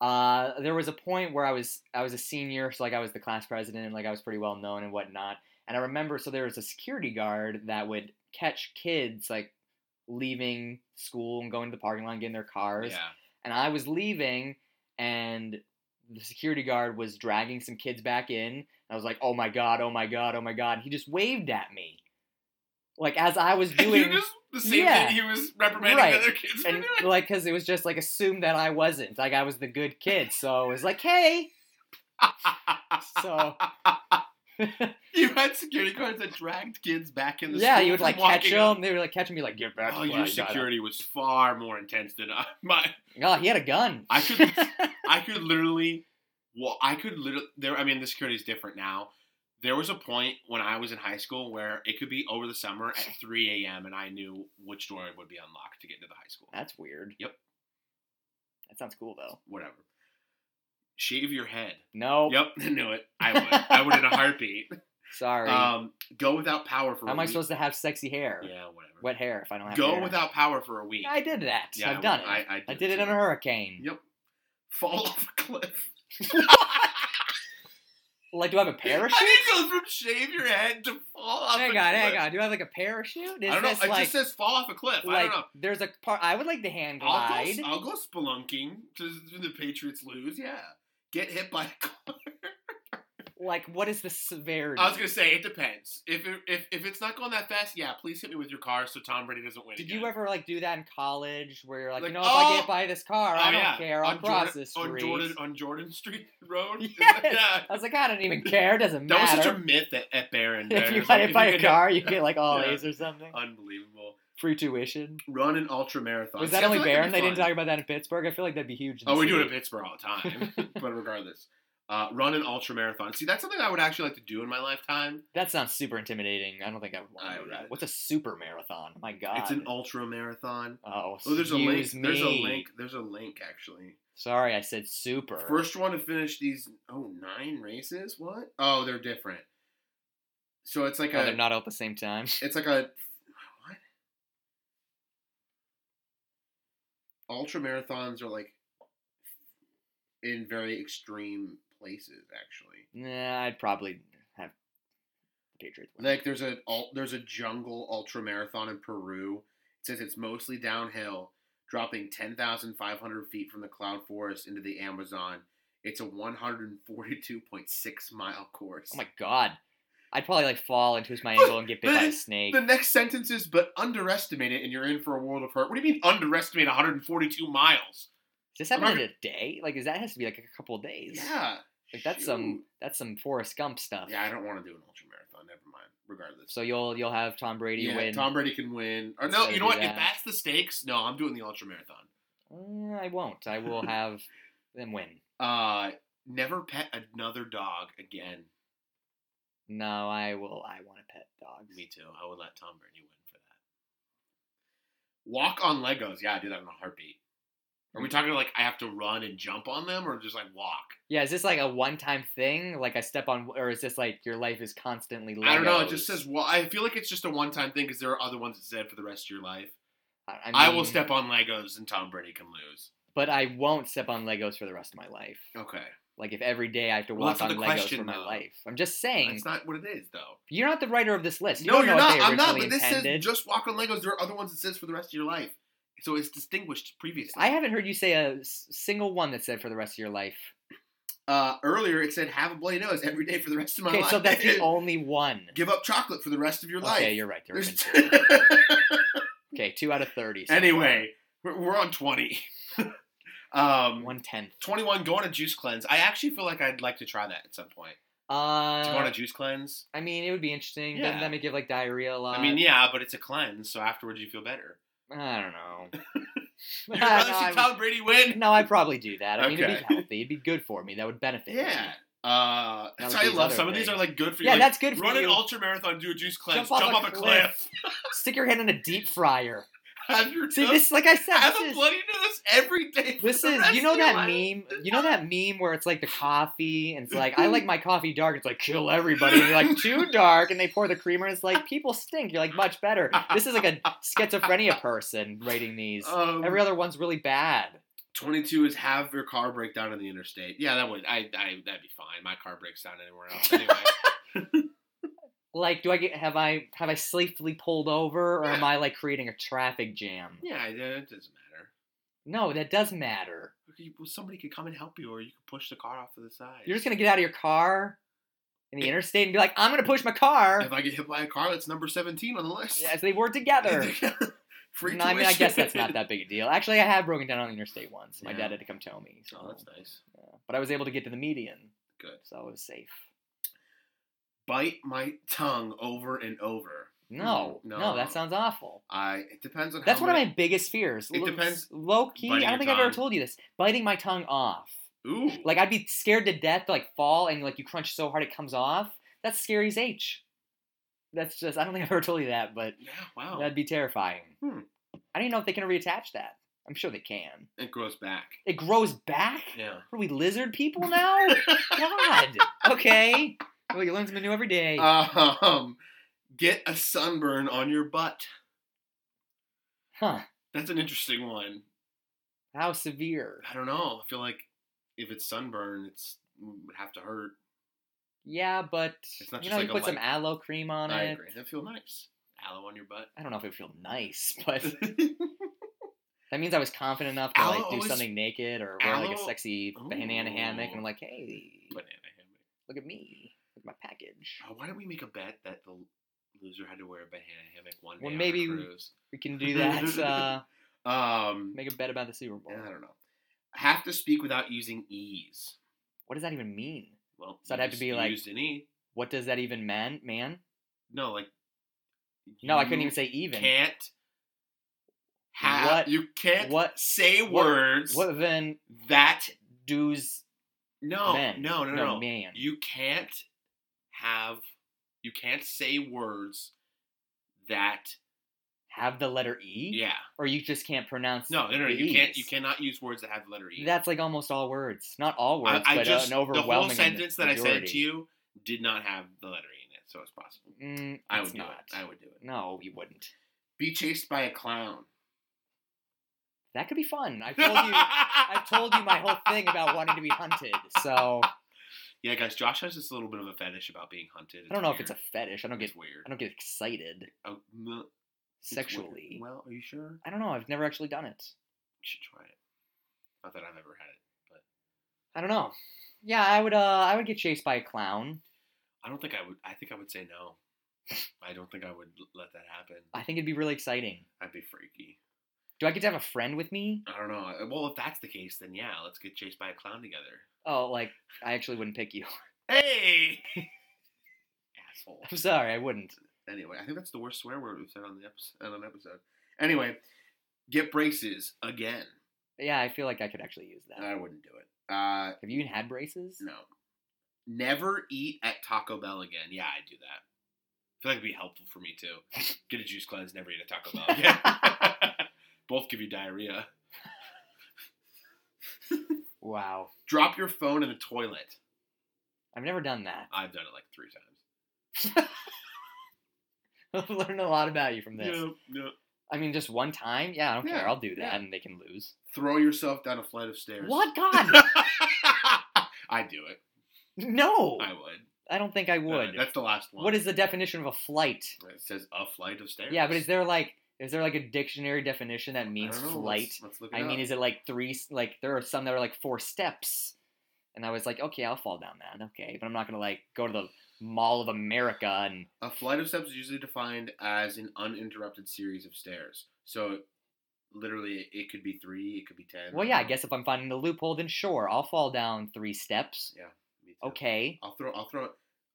Uh, there was a point where I was I was a senior, so like I was the class president, and like I was pretty well known and whatnot. And I remember, so there was a security guard that would catch kids like leaving school and going to the parking lot and getting their cars. yeah. And I was leaving, and the security guard was dragging some kids back in. I was like, "Oh my god! Oh my god! Oh my god!" He just waved at me, like as I was doing. just the same Yeah. thing he was reprimanding Right. other kids for and doing. like because it was just like assumed that I wasn't like I was the good kid, so it was like, hey, so you had security guards that dragged kids back in the yeah, you would like catch walking up. them. They were like catching me, like get back. Oh, your security was far more intense than I, my. up." Oh, he had a gun. I could, I could literally, well, I could literally. There, I mean, the security is different now. There was a point when I was in high school where it could be over the summer at 3 a.m. and I knew which door would be unlocked to get into the high school. That's weird. Yep. That sounds cool though. Whatever. Shave your head. No. Yep, I knew it. I would. I would in a heartbeat. Sorry. Um, go without power for How am I supposed to have sexy hair? Yeah, whatever. Wet hair if I don't have Go hair. without power for a week. I did that. Yeah, I've done it. I- I I did did it in a hurricane. Yep. Fall off a cliff. Like, do I have a parachute? How do you go from shave your head to fall off hang a on, cliff? hang on. Do I have like a parachute? Is I don't know. It like, just says fall off a cliff. I don't know. there's a part? I would like the hand I'll go, I'll go spelunking to to the Patriots lose. Yeah. Get hit by a car. Like, what is the severity? I was gonna say it depends. If it, if if it's not going that fast, yeah, please hit me with your car so Tom Brady doesn't win. Did again. you ever like do that in college, where you're like, Like, you know, if oh! I get oh! by this car, Oh, I don't yeah. care. I'll on cross Jordan, this on street. Jordan on Jordan Street Road. Yes. yeah. I was like, I don't even care. It doesn't matter. That was such a myth at, at Barron. if you got like, hit by a car, you get like all Yeah. A's or something. Unbelievable. Free tuition. Run an ultra marathon. Was that I only feel like that'd Barron? They didn't talk about that in Pittsburgh. I feel like that'd be huge. Oh, we do it in Pittsburgh all the time. but regardless, Uh, run an ultra marathon. See, that's something I would actually like to do in my lifetime. That sounds super intimidating. I don't think I would want to do that. What's a super marathon? My God. It's an ultra marathon. Oh, Oh, there's a link. excuse There's a link. There's a link actually. Sorry, I said super. First one to finish these. Oh, nine races. What? Oh, they're different. So it's like oh, a. they're not all at the same time. It's like a what? Ultra marathons are like in very extreme places. Actually, Nah, I'd probably have the Patriots win. like there's a there's a jungle ultra marathon in Peru. It says it's mostly downhill, dropping ten thousand five hundred feet from the cloud forest into the Amazon. It's a 142.6 mile course. Oh my God. I'd probably like fall and twist my ankle and get bit by a snake. The next sentence is, but underestimate it and you're in for a world of hurt. What do you mean underestimate 142 miles? Is this not in a day? Like, is that has to be like a couple of days? Yeah. Like that's shoot. some that's some Forrest Gump stuff. Yeah, I don't want to do an ultra marathon. Never mind. Regardless. So you'll you'll have Tom Brady win. yeah, win. Tom Brady can win. Or no, you know what? If that's the stakes, no, I'm doing the ultra marathon. Mm, I won't. I will have them win. Uh, never pet another dog again. No, I will. I want to pet dogs. Me too. I would let Tom Brady win for that. Walk on Legos. Yeah, I do that in a heartbeat. Are we talking like I have to run and jump on them, or just like walk? Yeah, is this like a one-time thing? Like I step on, or is this like your life is constantly? Legos? I don't know. It just says. Well, I feel like it's just a one-time thing because there are other ones that said for the rest of your life. I, I, will step on Legos and Tom Brady can lose. but I won't step on Legos for the rest of my life. Okay, Like if every day I have to Well, walk on Legos question, for my though. life. I'm just saying. that's not what it is, though. You're not the writer of this list. You no, you're not. I'm not. But this intended. says just walk on Legos. There are other ones that says for the rest of your life, so it's distinguished previously. I haven't heard you say a single one that said for the rest of your life. uh, earlier it said have a bloody nose every day for the rest of my Okay, life. so that's the only one. Give up chocolate for the rest of your life. Okay, you're right. There There's two. Okay, two out of thirty. so anyway, we're, we're on twenty. um, one tenth. twenty-one. Go on a juice cleanse. I actually feel like I'd like to try that at some point. Uh, to go on a juice cleanse. I mean, it would be interesting. Yeah. Doesn't that make you have like diarrhea a lot? I mean, yeah, but it's a cleanse, so afterwards you feel better. I don't know. You'd rather no, see would- Tom Brady win? no, I'd probably do that. I mean, it'd be healthy. It'd be good for me. That would benefit. me. Yeah. Uh, that's why I love some other of these are like good for you. Yeah, like, that's good for run you. an ultra marathon, do a juice cleanse, Jump jump, off off a a cliff, Stick your hand in a deep fryer. Have your See, toast- this, like I said, have this a is, bloody nose every day. this is you know that life. meme you know that meme where it's like the coffee and it's like i like my coffee dark it's like kill everybody and you're like too dark and they pour the creamer and it's like people stink you're like much better this is like a schizophrenia person rating these Um, every other one's really bad 22 is have your car break down in the interstate. Yeah, that would I, I that'd be fine. My car breaks down anywhere else anyway. like do i get have i have i safely pulled over or am i like creating a traffic jam yeah, it, doesn't matter. no that does matter somebody could come and help you, or you could push the car off to the side. you're just gonna get out of your car in the eh. interstate and be like i'm gonna push my car If I get hit by a car, that's number 17 on the list. as they work together Free no, I mean, I guess that's not that big a deal. Actually, I had broken down on the interstate once. My Yeah. dad had to come tow me. So, Oh, that's nice. yeah. But I was able to get to the median, Good. so it was safe. Bite my tongue over and over. No, Mm, no, no. that sounds awful. I. It depends on. That's how one of my biggest fears. It Lo- depends- Low key, I don't your think I've ever told you this. Biting my tongue off. Ooh. Like I'd be scared to death to like fall and like you crunch so hard it comes off. That's scary as H. That's just I don't think I've ever told you that, but Yeah. Wow. that'd be terrifying. Hmm. I don't even know if they can reattach that. I'm sure they can. it grows back. It grows back. Yeah. Are we lizard people now? God. Okay. Well, you learn something new every day. Um. Get a sunburn on your butt. huh. That's an interesting one. How severe? I don't know. I feel like if it's sunburn, it's it would have to hurt. Yeah, but It's not you just know, like you put some aloe cream on I it. agree. That feel nice. Aloe on your butt. I don't know if it would feel nice, but that means I was confident enough to Aloe like do always- something naked or wear like a Aloe- sexy banana hammock and Ooh. I'm like, hey, Banana hammock. look at me, my package. Oh, why don't we make a bet that the loser had to wear a banana hammock one day Well, on maybe- the cruise? We can do that. uh, Um, make a bet about the Super Bowl. I don't know. Have to speak without using e's. What does that even mean? Well, So I'd have to be like- used an e. What does that even man? Man? No, like. No, I couldn't even say even. Can't. Have, What- You can't what- say what- words What then that does No, Men. no, no, no, No, no. man. You can't have, you can't say words that, Have the letter E? yeah. Or you just can't pronounce No, no, no. You can't. You cannot use words that have the letter E. That's like almost all words. Not all words, I but just uh, an the whole sentence that I said to you did not have the letter E in it, so it's possible. Mm, I would do not. it. I would do it. No, you wouldn't. Be chased by a clown. That could be fun. I told you. I've told you my whole thing about wanting to be hunted. So Yeah, guys, Josh has this little bit of a fetish about being hunted. I don't know if it's a fetish. I don't get. It's weird. I don't get excited Oh, no, sexually. Well, are you sure? I don't know. I've never actually done it. You should try it. Not that I've ever had it, but I don't know. Yeah, I would. Uh, I would get chased by a clown. I don't think I would. I think I would say no. I don't think I would let that happen. I think it'd be really exciting. I'd be freaky. Do I get to have a friend with me? I don't know. Well, if that's the case, then yeah, let's get chased by a clown together. Oh, like I actually wouldn't pick you. Hey, asshole. I'm sorry, I wouldn't. Anyway, I think that's the worst swear word we've said on the episode. On an episode. Anyway, get braces again. Yeah, I feel like I could actually use that. I wouldn't do it. Uh, Have you even had braces? no. Never eat at Taco Bell again. Yeah, I'd do that. I feel like it'd be helpful for me too. Get a juice cleanse, never eat at Taco Bell again. Both give you diarrhea. Wow, Drop your phone in the toilet. I've never done that. I've done it like three times. I've learned a lot about you from this. Yeah, yeah. I mean, just one time? Yeah, I don't Yeah, care. I'll do that, yeah. and they can lose. Throw yourself down a flight of stairs. What? God, I'd do it. no! I would. I don't think I uh, would. Alright, that's the last one. what is the definition of a flight? It says a flight of stairs. Yeah, but is there like is there like a dictionary definition that I means know. flight? Let's, let's I mean, is it like three? Like there are some that are like four steps, and I was like, okay, I'll fall down that. Okay, but I'm not gonna like go to the Mall of America and A flight of steps is usually defined as an uninterrupted series of stairs. So, literally, it could be three, it could be ten. well, yeah, I guess if I'm finding the loophole, then sure, I'll fall down three steps. Too. Okay. I'll throw. I'll throw.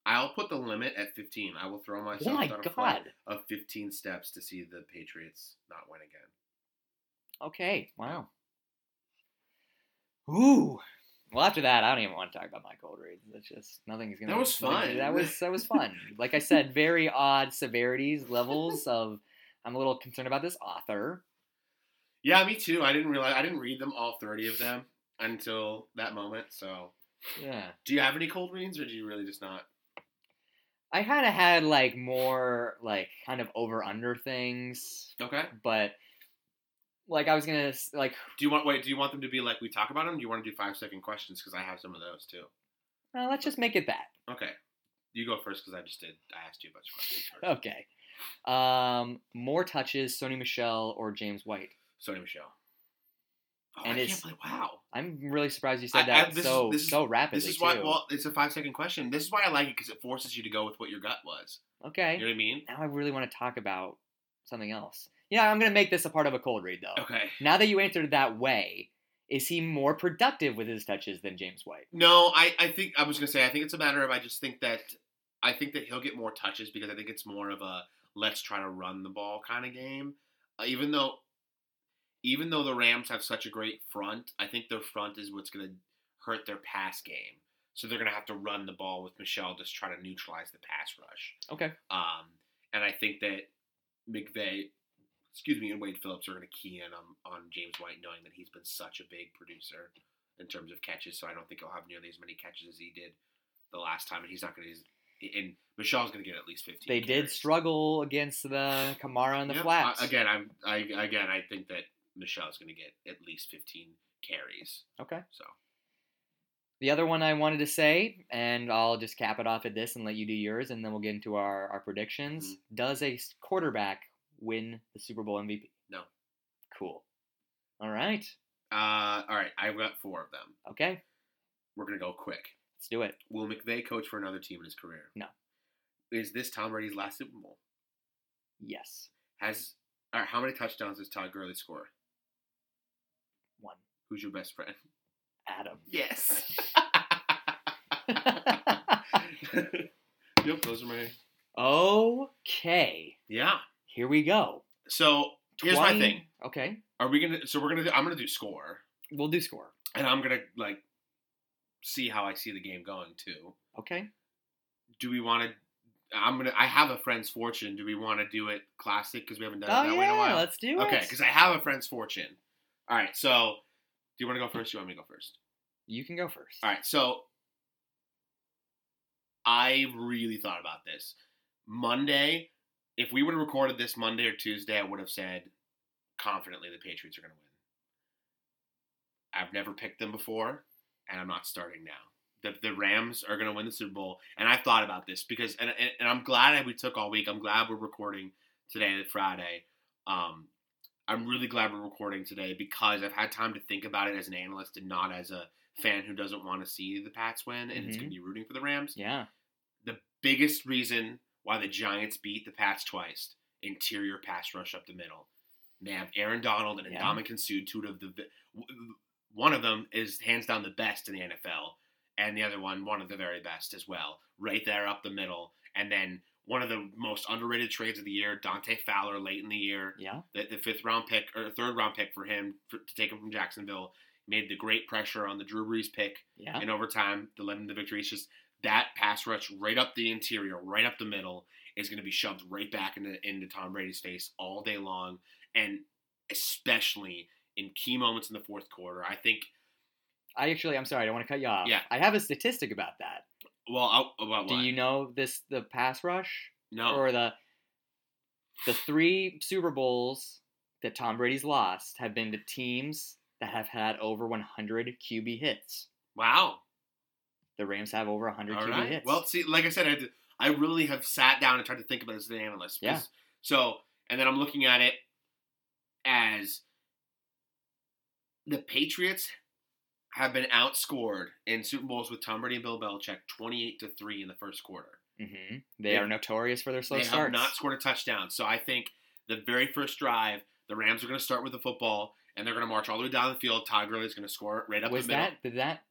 I'll put the limit at fifteen. I will throw myself Oh my down a flight of fifteen steps to see the Patriots not win again. Okay. Wow. Ooh. Well, after that, I don't even want to talk about my cold reads. That's just nothing's gonna. That was fun. That was that was fun. like I said, very odd severities levels of. I'm a little concerned about this author. Yeah, me too. I didn't realize. I didn't read them all thirty of them until that moment. So, Yeah. do you have any cold reads, or do you really just not? I kind of had like more like kind of over under things, Okay. but like I was gonna like Do you want wait? Do you want them to be like we talk about them? Do you want to do five second questions? Because I have some of those too. uh, let's just make it that. Okay. You go first because I just did. I asked you a bunch of questions first. Okay. Um, more touches, Sony Michel or James White. Sony Michel. Oh, And I it's- can't believe. Wow. I'm really surprised you said I- I- that this is- so this is- so rapidly This is why. too. Well, it's a five second question. This is why I like it because it forces you to go with what your gut was. okay. You know what I mean? Now I really want to talk about something else. Yeah, I'm gonna make this a part of a cold read though. Okay. Now that you answered that way, is he more productive with his touches than James White? No, I, I think I was gonna say I think it's a matter of I just think that I think that he'll get more touches because I think it's more of a let's try to run the ball kind of game. Uh, even though even though the Rams have such a great front, I think their front is what's gonna hurt their pass game. So they're gonna have to run the ball with Michel, just try to neutralize the pass rush. Okay. Um, and I think that McVay, excuse me, and Wade Phillips are going to key in on, on James White, knowing that he's been such a big producer in terms of catches. So I don't think he'll have nearly as many catches as he did the last time, and he's not going to. And Michel's going to get at least fifteen. They did struggle against the Kamara and the Yep. flats. I- again, I'm I again I think that Michel's going to get at least fifteen carries. Okay. So The other one I wanted to say, and I'll just cap it off at this and let you do yours, and then we'll get into our, our predictions. Mm-hmm. Does a quarterback win the Super Bowl MVP? No. Cool. All right. uh, all right, I've got four of them. Okay. We're going to go quick. Let's do it. Will McVay coach for another team in his career? No. Is this Tom Brady's last Super Bowl? Yes. Has all right, how many touchdowns does Todd Gurley score? Who's your best friend? Adam. Yes. yep, those are my. okay. Yeah. Here we go. So here's my thing. Okay. Are we gonna? So we're gonna. Do, I'm gonna do score, We'll do score. and I'm gonna like see how I see the game going too. Okay. Do we want to? I'm gonna. I have a friend's fortune. Do we want to do it classic because we haven't done Oh it that way in a while? let's do it. Okay, because I have a friend's fortune. All right, so do you want to go first? Do you want me to go first? you can go first. All right, so I really thought about this. Monday, if we would have recorded this Monday or Tuesday, I would have said confidently the Patriots are going to win. I've never picked them before, and I'm not starting now. The, the Rams are going to win the Super Bowl, and I thought about this because, and, and, and I'm glad that we took all week. I'm glad we're recording today, Friday. Um, I'm really glad we're recording today because I've had time to think about it as an analyst and not as a fan who doesn't want to see the Pats win and is Mhm. going to be rooting for the Rams. Yeah. The biggest reason why the Giants beat the Pats twice interior pass rush up the middle. They have Aaron Donald and Yeah. Ndamukong Suh, two of the one of them is hands down the best in the NFL, and the other one one of the very best as well, right there up the middle. And then one of the most underrated trades of the year, Dante Fowler, late in the year, Yeah. the, the fifth round pick or third round pick for him for, to take him from Jacksonville. Made the great pressure on the Drew Brees pick Yeah. in overtime to led them to victory. It's just that pass rush right up the interior, right up the middle, is going to be shoved right back into into Tom Brady's face all day long, and especially in key moments in the fourth quarter. I think. I actually, I'm sorry, I don't want to cut you off. Yeah. I have a statistic about that. Well, I'll, about Do what? you know this? The pass rush no. or the the three Super Bowls that Tom Brady's lost have been to teams that have had over 100 QB hits. wow. The Rams have over 100 All QB right. hits. Well, see, like I said, I, to- I really have sat down and tried to think about it as an analyst. Yeah. So, and then I'm looking at it as the Patriots have been outscored in Super Bowls with Tom Brady and Bill Belichick 28 to three in the first quarter. hmm They They- are notorious for their slow they starts. have not scored a touchdown. So I think the very first drive, the Rams are going to start with the football and they're going to march all the way down the field. Todd Gurley is going to score right up Was the middle. that did that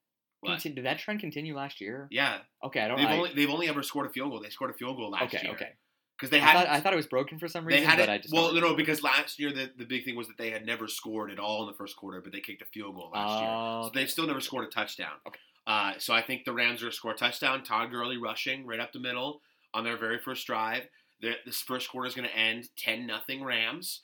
did that trend continue last year? Yeah, Okay, I don't. they've I, only they've only ever scored a field goal. They scored a field goal last year. okay, year. okay. Because they had thought, I thought it was broken for some reason. they had but it. I just well, no, no, because last year the, the big thing was that they had never scored at all in the first quarter, but they kicked a field goal last year, Oh, so okay. they've still never scored a touchdown. Okay. Uh, so I think the Rams are going to score a touchdown. Todd Gurley rushing right up the middle on their very first drive. The, this first quarter is going to end 10 nothing Rams,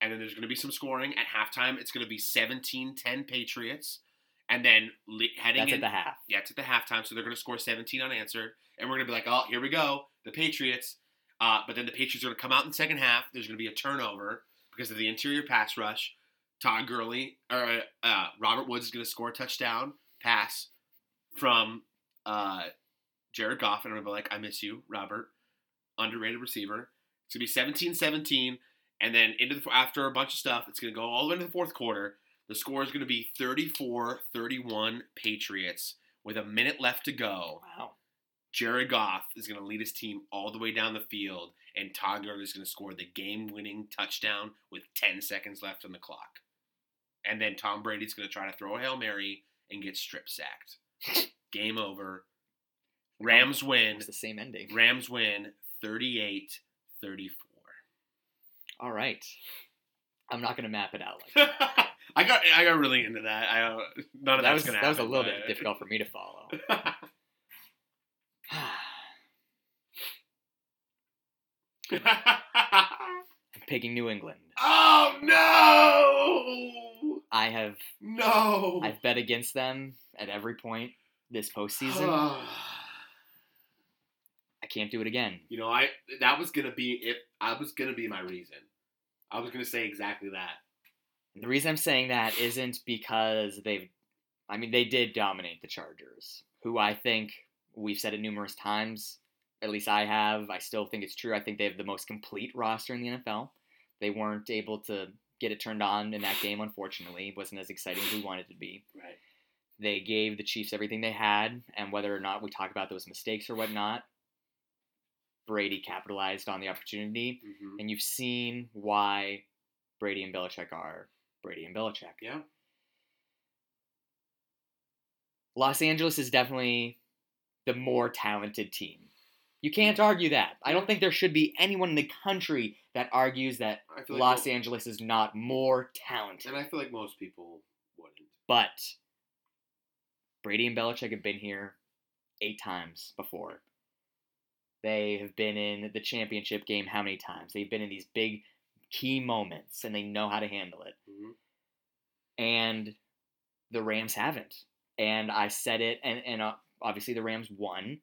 and then there's going to be some scoring at halftime. It's going to be 17-10 Patriots, and then li- heading That's in at the half. yeah, it's at the halftime, so they're going to score 17 unanswered, and we're going to be like, oh, here we go, the Patriots. Uh, but then the Patriots are going to come out in the second half. There's going to be a turnover because of the interior pass rush. Todd Gurley or uh, Robert Woods is going to score a touchdown pass from uh, Jared Goff, and I'm going to be like, I miss you, Robert, underrated receiver. It's going to be 17-17, and then into the after a bunch of stuff, it's going to go all the way into the fourth quarter. The score is going to be 34-31 Patriots with a minute left to go. Wow. Jared Goff is going to lead his team all the way down the field, and Todd Gurley is going to score the game-winning touchdown with 10 seconds left on the clock. And then Tom Brady's going to try to throw a hail mary and get strip sacked. Game over. Rams win. It's the same ending. Rams win 38-34. All right. I'm not gonna map it out like that. I got I got really into that. I uh, none of that was gonna that was a little bit difficult for me to follow. I'm picking New England. oh no! I have No! I've bet against them at every point this postseason. I can't do it again. you know, I that was gonna be it. I was gonna be my reason. I was gonna say exactly that. And the reason I'm saying that isn't because they've I mean they did dominate the Chargers, who I think we've said it numerous times. At least I have. I still think it's true. I think they have the most complete roster in the NFL. They weren't able to get it turned on in that game, unfortunately. It wasn't as exciting as we wanted it to be. Right. They gave the Chiefs everything they had, and whether or not we talk about those mistakes or whatnot, Brady capitalized on the opportunity, hmm and you've seen why Brady and Belichick are Brady and Belichick. Yeah. Los Angeles is definitely the more talented team. You can't argue that. I don't think there should be anyone in the country that argues that like Los mo- Angeles is not more talented. and I feel like most people wouldn't. But Brady and Belichick have been here eight times before. They have been in the championship game how many times? They've been in these big key moments and they know how to handle it. Mhm. And the Rams haven't. And I said it, and, and uh, obviously the Rams won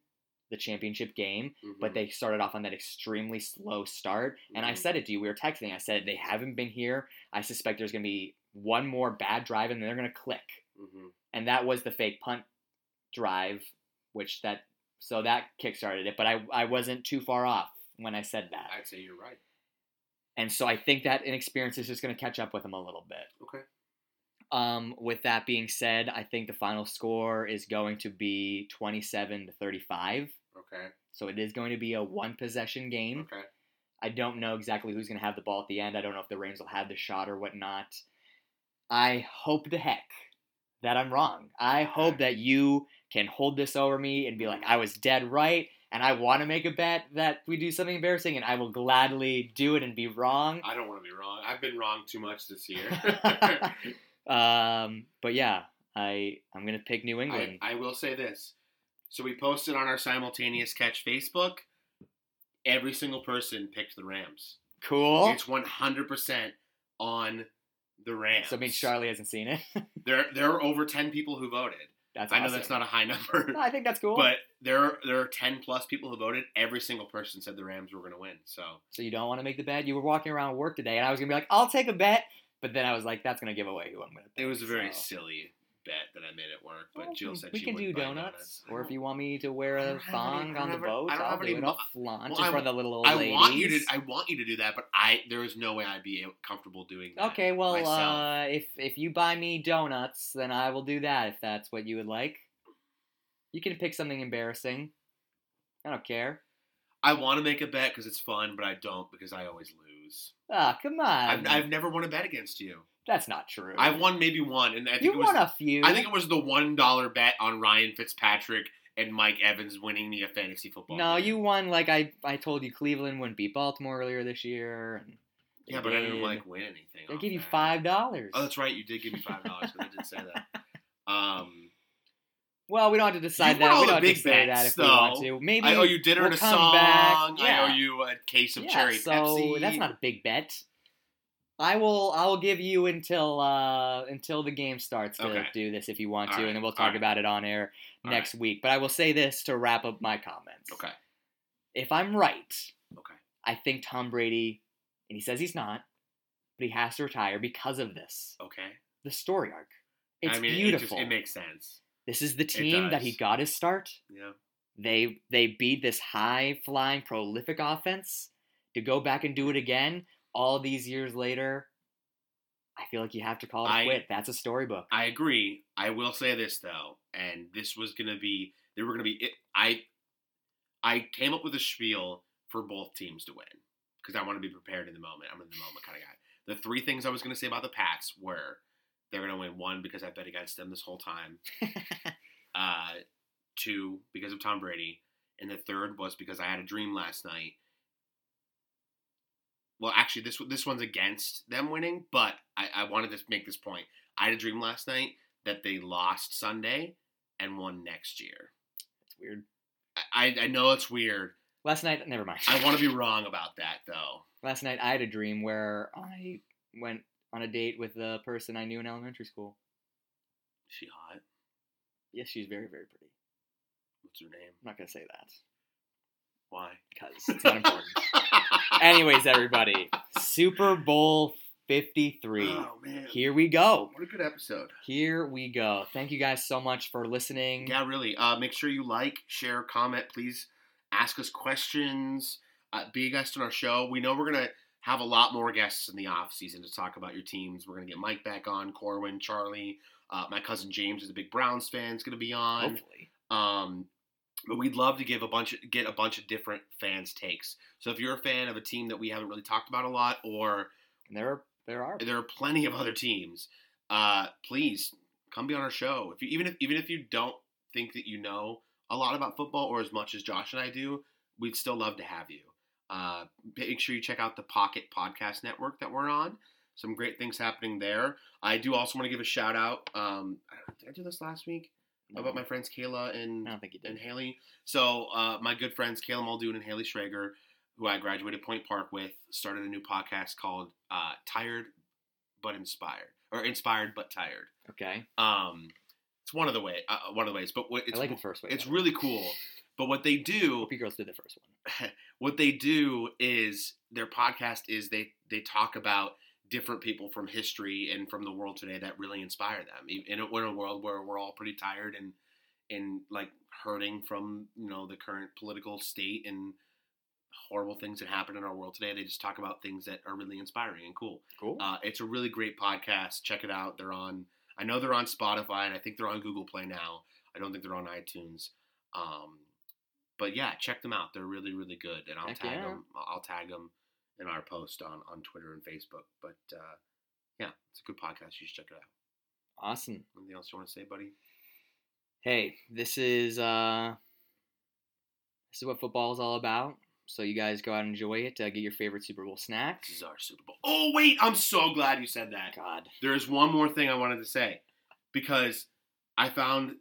the championship game, but Mhm. they started off on that extremely slow start. And I Mhm. said it to you, we were texting. I said they haven't been here. I suspect there's going to be one more bad drive and then they're going to click. Mhm. And that was the fake punt drive, which that so that kickstarted it. But I I wasn't too far off when I said that. I'd say you're right. And so I think that inexperience is just going to catch up with them a little bit. Okay. Um, with that being said, I think the final score is going to be 27 to 35. Okay. So it is going to be a one possession game. Okay. I don't know exactly who's going to have the ball at the end. I don't know if the Rams will have the shot or whatnot. I hope to heck that I'm wrong. I hope that you can hold this over me and be like, I was dead right, and I want to make a bet that we do something embarrassing, and I will gladly do it and be wrong. I don't want to be wrong. I've been wrong too much this year. um, but yeah, I I'm gonna pick New England. I, I will say this. So we posted on our simultaneous catch Facebook. Every single person picked the Rams. cool. It's 100% on the Rams. So it means Charlie hasn't seen it. There, there are over 10 people who voted. that's I know that's not a high number, No, I think that's cool. but there are, there are 10 plus people who voted. Every single person said the Rams were going to win. So So you don't want to make the bet. You were walking around work today, and I was gonna be like, "I'll take a bet," but then I was like, "That's gonna give away who I'm gonna." it was a very so- silly bet that I made at work. But Well, Jill said we she can do wouldn't donuts, or if you want me to wear a don't any- thong on the boat, I don't I'll have do any it. mo- flaunt Well, just I for the little old I ladies. want you to. I want you to do that, but I there is no way I'd be comfortable doing that. Okay, well, uh, if if you buy me donuts, then I will do that. If that's what you would like, you can pick something embarrassing. I don't care. I want to make a bet because it's fun, but I don't because I always lose. Ah, come on. I've, I've never won a bet against you. That's not true. I've won maybe one, and I think you it was won a few. I think it was the one dollar bet on Ryan Fitzpatrick and Mike Evans winning me a fantasy football. No, game. you won like I I told you Cleveland wouldn't beat Baltimore earlier this year. And Yeah, but I didn't like win anything. They off give you five dollars. Oh, that's right. You did give me five dollars. But I did say that. Um, well, we don't have to decide that. We don't have to say that bets, if we want to. Maybe I owe you dinner we'll and a song. back. I owe you a case of yeah, cherry so Pepsi. that's not a big bet. I will I will give you until uh until the game starts to Okay. do this if you want to, All right, and then we'll all talk right. about it on air All next week. But I will say this to wrap up my comments. Okay. If I'm right, Okay. I think Tom Brady, and he says he's not, but he has to retire because of this. Okay. The story arc. It's I mean, beautiful. It, just, it makes sense. This is the team that he got his start. Yeah. They they beat this high flying prolific offense to go back and do it again all these years later. I feel like you have to call it I- quit. That's a storybook. I agree. I will say this though, and this was gonna be they were gonna be it, I I came up with a spiel for both teams to win because I want to be prepared in the moment. I'm in the moment kind of guy. The three things I was gonna say about the Pats were they're gonna win one because I bet against them this whole time. Uh, two because of Tom Brady, and the third was because I had a dream last night. Well, actually, this this one's against them winning, but I, I wanted to make this point. I had a dream last night that they lost Sunday and won next year. It's weird. I, I know it's weird. Last night, never mind. I want to be wrong about that though. Last night, I had a dream where I went on a date with a person I knew in elementary school. Is she hot? Yes, she's very, very pretty. What's her name? I'm not gonna say that Why? because it's not important. Anyways, everybody, Super Bowl 53. Oh man. Here we go. What a good episode. Here we go. Thank you guys so much for listening. Yeah, really. Uh, make sure you like, share, comment. Please ask us questions. Uh, be a guest on our show. We know we're gonna have a lot more guests in the off season to talk about your teams. We're gonna get Mike back on, Corwin, Charlie. Uh, my cousin James is a big Browns fan. Is gonna be on. Hopefully. Um, but we'd love to give a bunch, of, get a bunch of different fans' takes. So if you're a fan of a team that we haven't really talked about a lot, or And there are there are there are plenty of other teams. Uh, please come be on our show. If you even if even if you don't think that you know a lot about football or as much as Josh and I do, we'd still love to have you. Uh, make sure you check out the Pocket Podcast Network that we're on. Some great things happening there. I do also want to give a shout out. Um, did I do this last week? about my friends Kayla and I don't think you and. Haley. So uh, my good friends Kayla Muldoon and Haley Schrager, who I graduated Point Park with, started a new podcast called uh, "Tired but Inspired" or "Inspired but Tired." Okay. Um, it's one of the way, uh, one of the ways, but it's I like the first way. it's really cool. But what they do, Whoopi Girls did the first one. what they do is their podcast is they they talk about different people from history and from the world today that really inspire them. In a, in a world where we're all pretty tired and and like hurting from you know the current political state and horrible things that happen in our world today they just talk about things that are really inspiring and cool. Cool. uh, it's a really great podcast. Check it out. They're on i know they're on spotify and i think they're on google play now. I don't think they're on itunes. Um, but yeah, check them out. They're really, really good, and I'll Heck tag yeah. them. I'll tag them in our post on on Twitter and Facebook. But uh, yeah, it's a good podcast. You should check it out. awesome. Anything else you want to say, buddy? Hey, this is uh, this is what football is all about. So you guys go out and enjoy it. Uh, get your favorite Super Bowl snack. This is our Super Bowl. Oh wait, I'm so glad you said that. God. There is one more thing I wanted to say because I found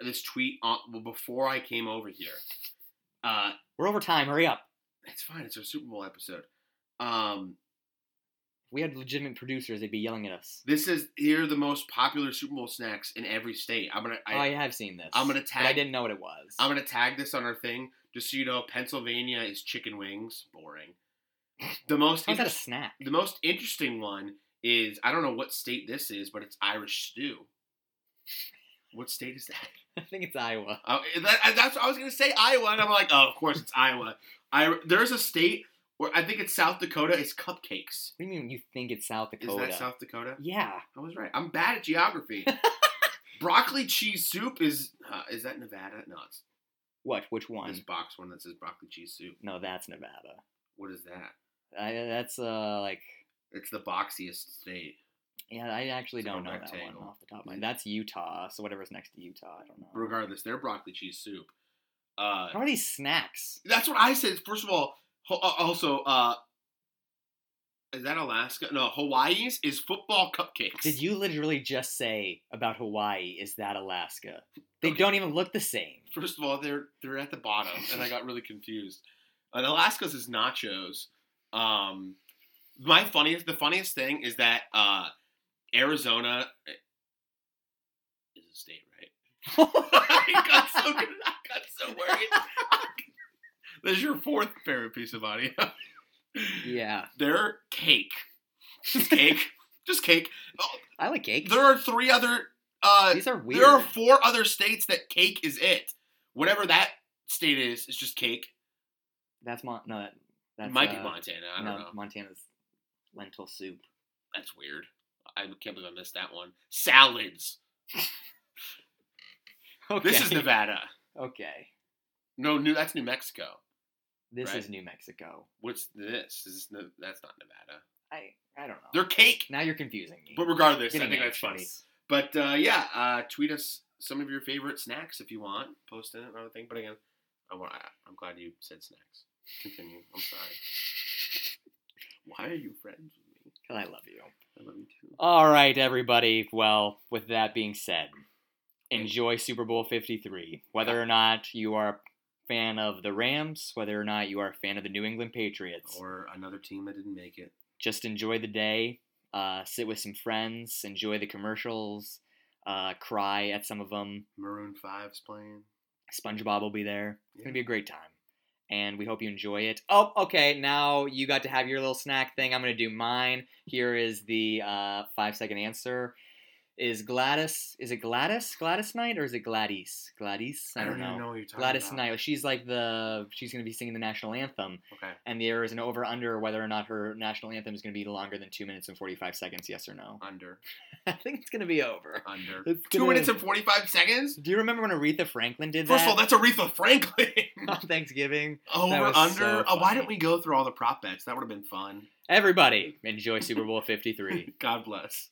this tweet on well, before I came over here. Uh, We're over time. Hurry up. it's fine. It's our Super Bowl episode. Um, If we had legitimate producers, they'd be yelling at us. this is here are the most popular Super Bowl snacks in every state. I'm gonna. I, oh, I have seen this. I'm gonna But I didn't know what it was. I'm gonna tag this on our thing just so you know. Pennsylvania is chicken wings. Boring. The most How's that a snack? the most interesting one is I don't know what state this is, but it's Irish stew. What state is that? I think it's Iowa. Uh, that that's what I was gonna say Iowa, and I'm like, oh, of course it's Iowa. I there's a state where I think it's South Dakota. It's cupcakes. What do you mean you think it's South Dakota? Is that South Dakota? Yeah. I was right. I'm bad at geography. broccoli cheese soup is uh, is that Nevada? No, it's What? Which one? this box one that says broccoli cheese soup. No, that's Nevada. What is that? I, that's uh like It's the boxiest state. Yeah. I actually It's don't know that one off the top of my. That's Utah. So whatever's next to Utah, I don't know. Regardless, they're broccoli cheese soup. Uh, How are these snacks? that's what I said. First of all, uh, also, uh, is that Alaska? No, Hawaii's is football cupcakes. Did you literally just say about Hawaii? Is that Alaska? They Okay. don't even look the same. First of all, they're they're at the bottom, and I got really confused. And Alaska's is nachos. Um, my funniest, the funniest thing is that uh, Arizona is a state, right? I got so good. I got so worried. There's your fourth favorite piece of audio. yeah, Their cake, just cake, just cake. Oh, I like cake. There are three other. Uh, These are weird. there are four other states that cake is it. Whatever that state is, it's just cake. That's Mon. No, that, that's, it might uh, be Montana. I don't no, know. Montana's lentil soup. That's weird. I can't believe I missed that one. Salads. Okay. This is Nevada. Okay. No, new. That's New Mexico. This Right. is New Mexico. What's this? Is this that's not Nevada. I I don't know. They're cake. now you're confusing me. But regardless, Getting I think that's funny. But uh, yeah, uh, tweet us some of your favorite snacks if you want. Post in it and everything. But again, I want, I'm glad you said snacks. Continue. I'm sorry. Why are you friends with me? 'Cause I love you. I love you too. All right, everybody. Well, with that being said, enjoy Super Bowl 53. Whether or not you are a fan of the Rams, whether or not you are a fan of the New England Patriots, Or another team that didn't make it. just enjoy the day. Uh, sit with some friends, enjoy the commercials, uh, cry at some of them. Maroon 5's playing. SpongeBob will be there. It's Yeah. gonna be a great time, and we hope you enjoy it. Oh, okay. Now you got to have your little snack thing. I'm gonna do mine. Here is the uh, five second answer. Is Gladys? Is it Gladys? Gladys Knight or is it Gladys? Gladys? I, don't, even know. know what you're talking Gladys about. Knight. She's like the. She's gonna be singing the national anthem, Okay. and there is an over under whether or not her national anthem is gonna be longer than two minutes and forty five seconds. Yes or no? Under. I think it's gonna be over. Under. Two gonna- minutes and 45 seconds? Do you remember when Aretha Franklin did First that? of all, that's Aretha Franklin. on Thanksgiving. Over, under. so oh, why didn't we go through all the prop bets? That would have been fun. Everybody, enjoy Super Bowl 53. God bless.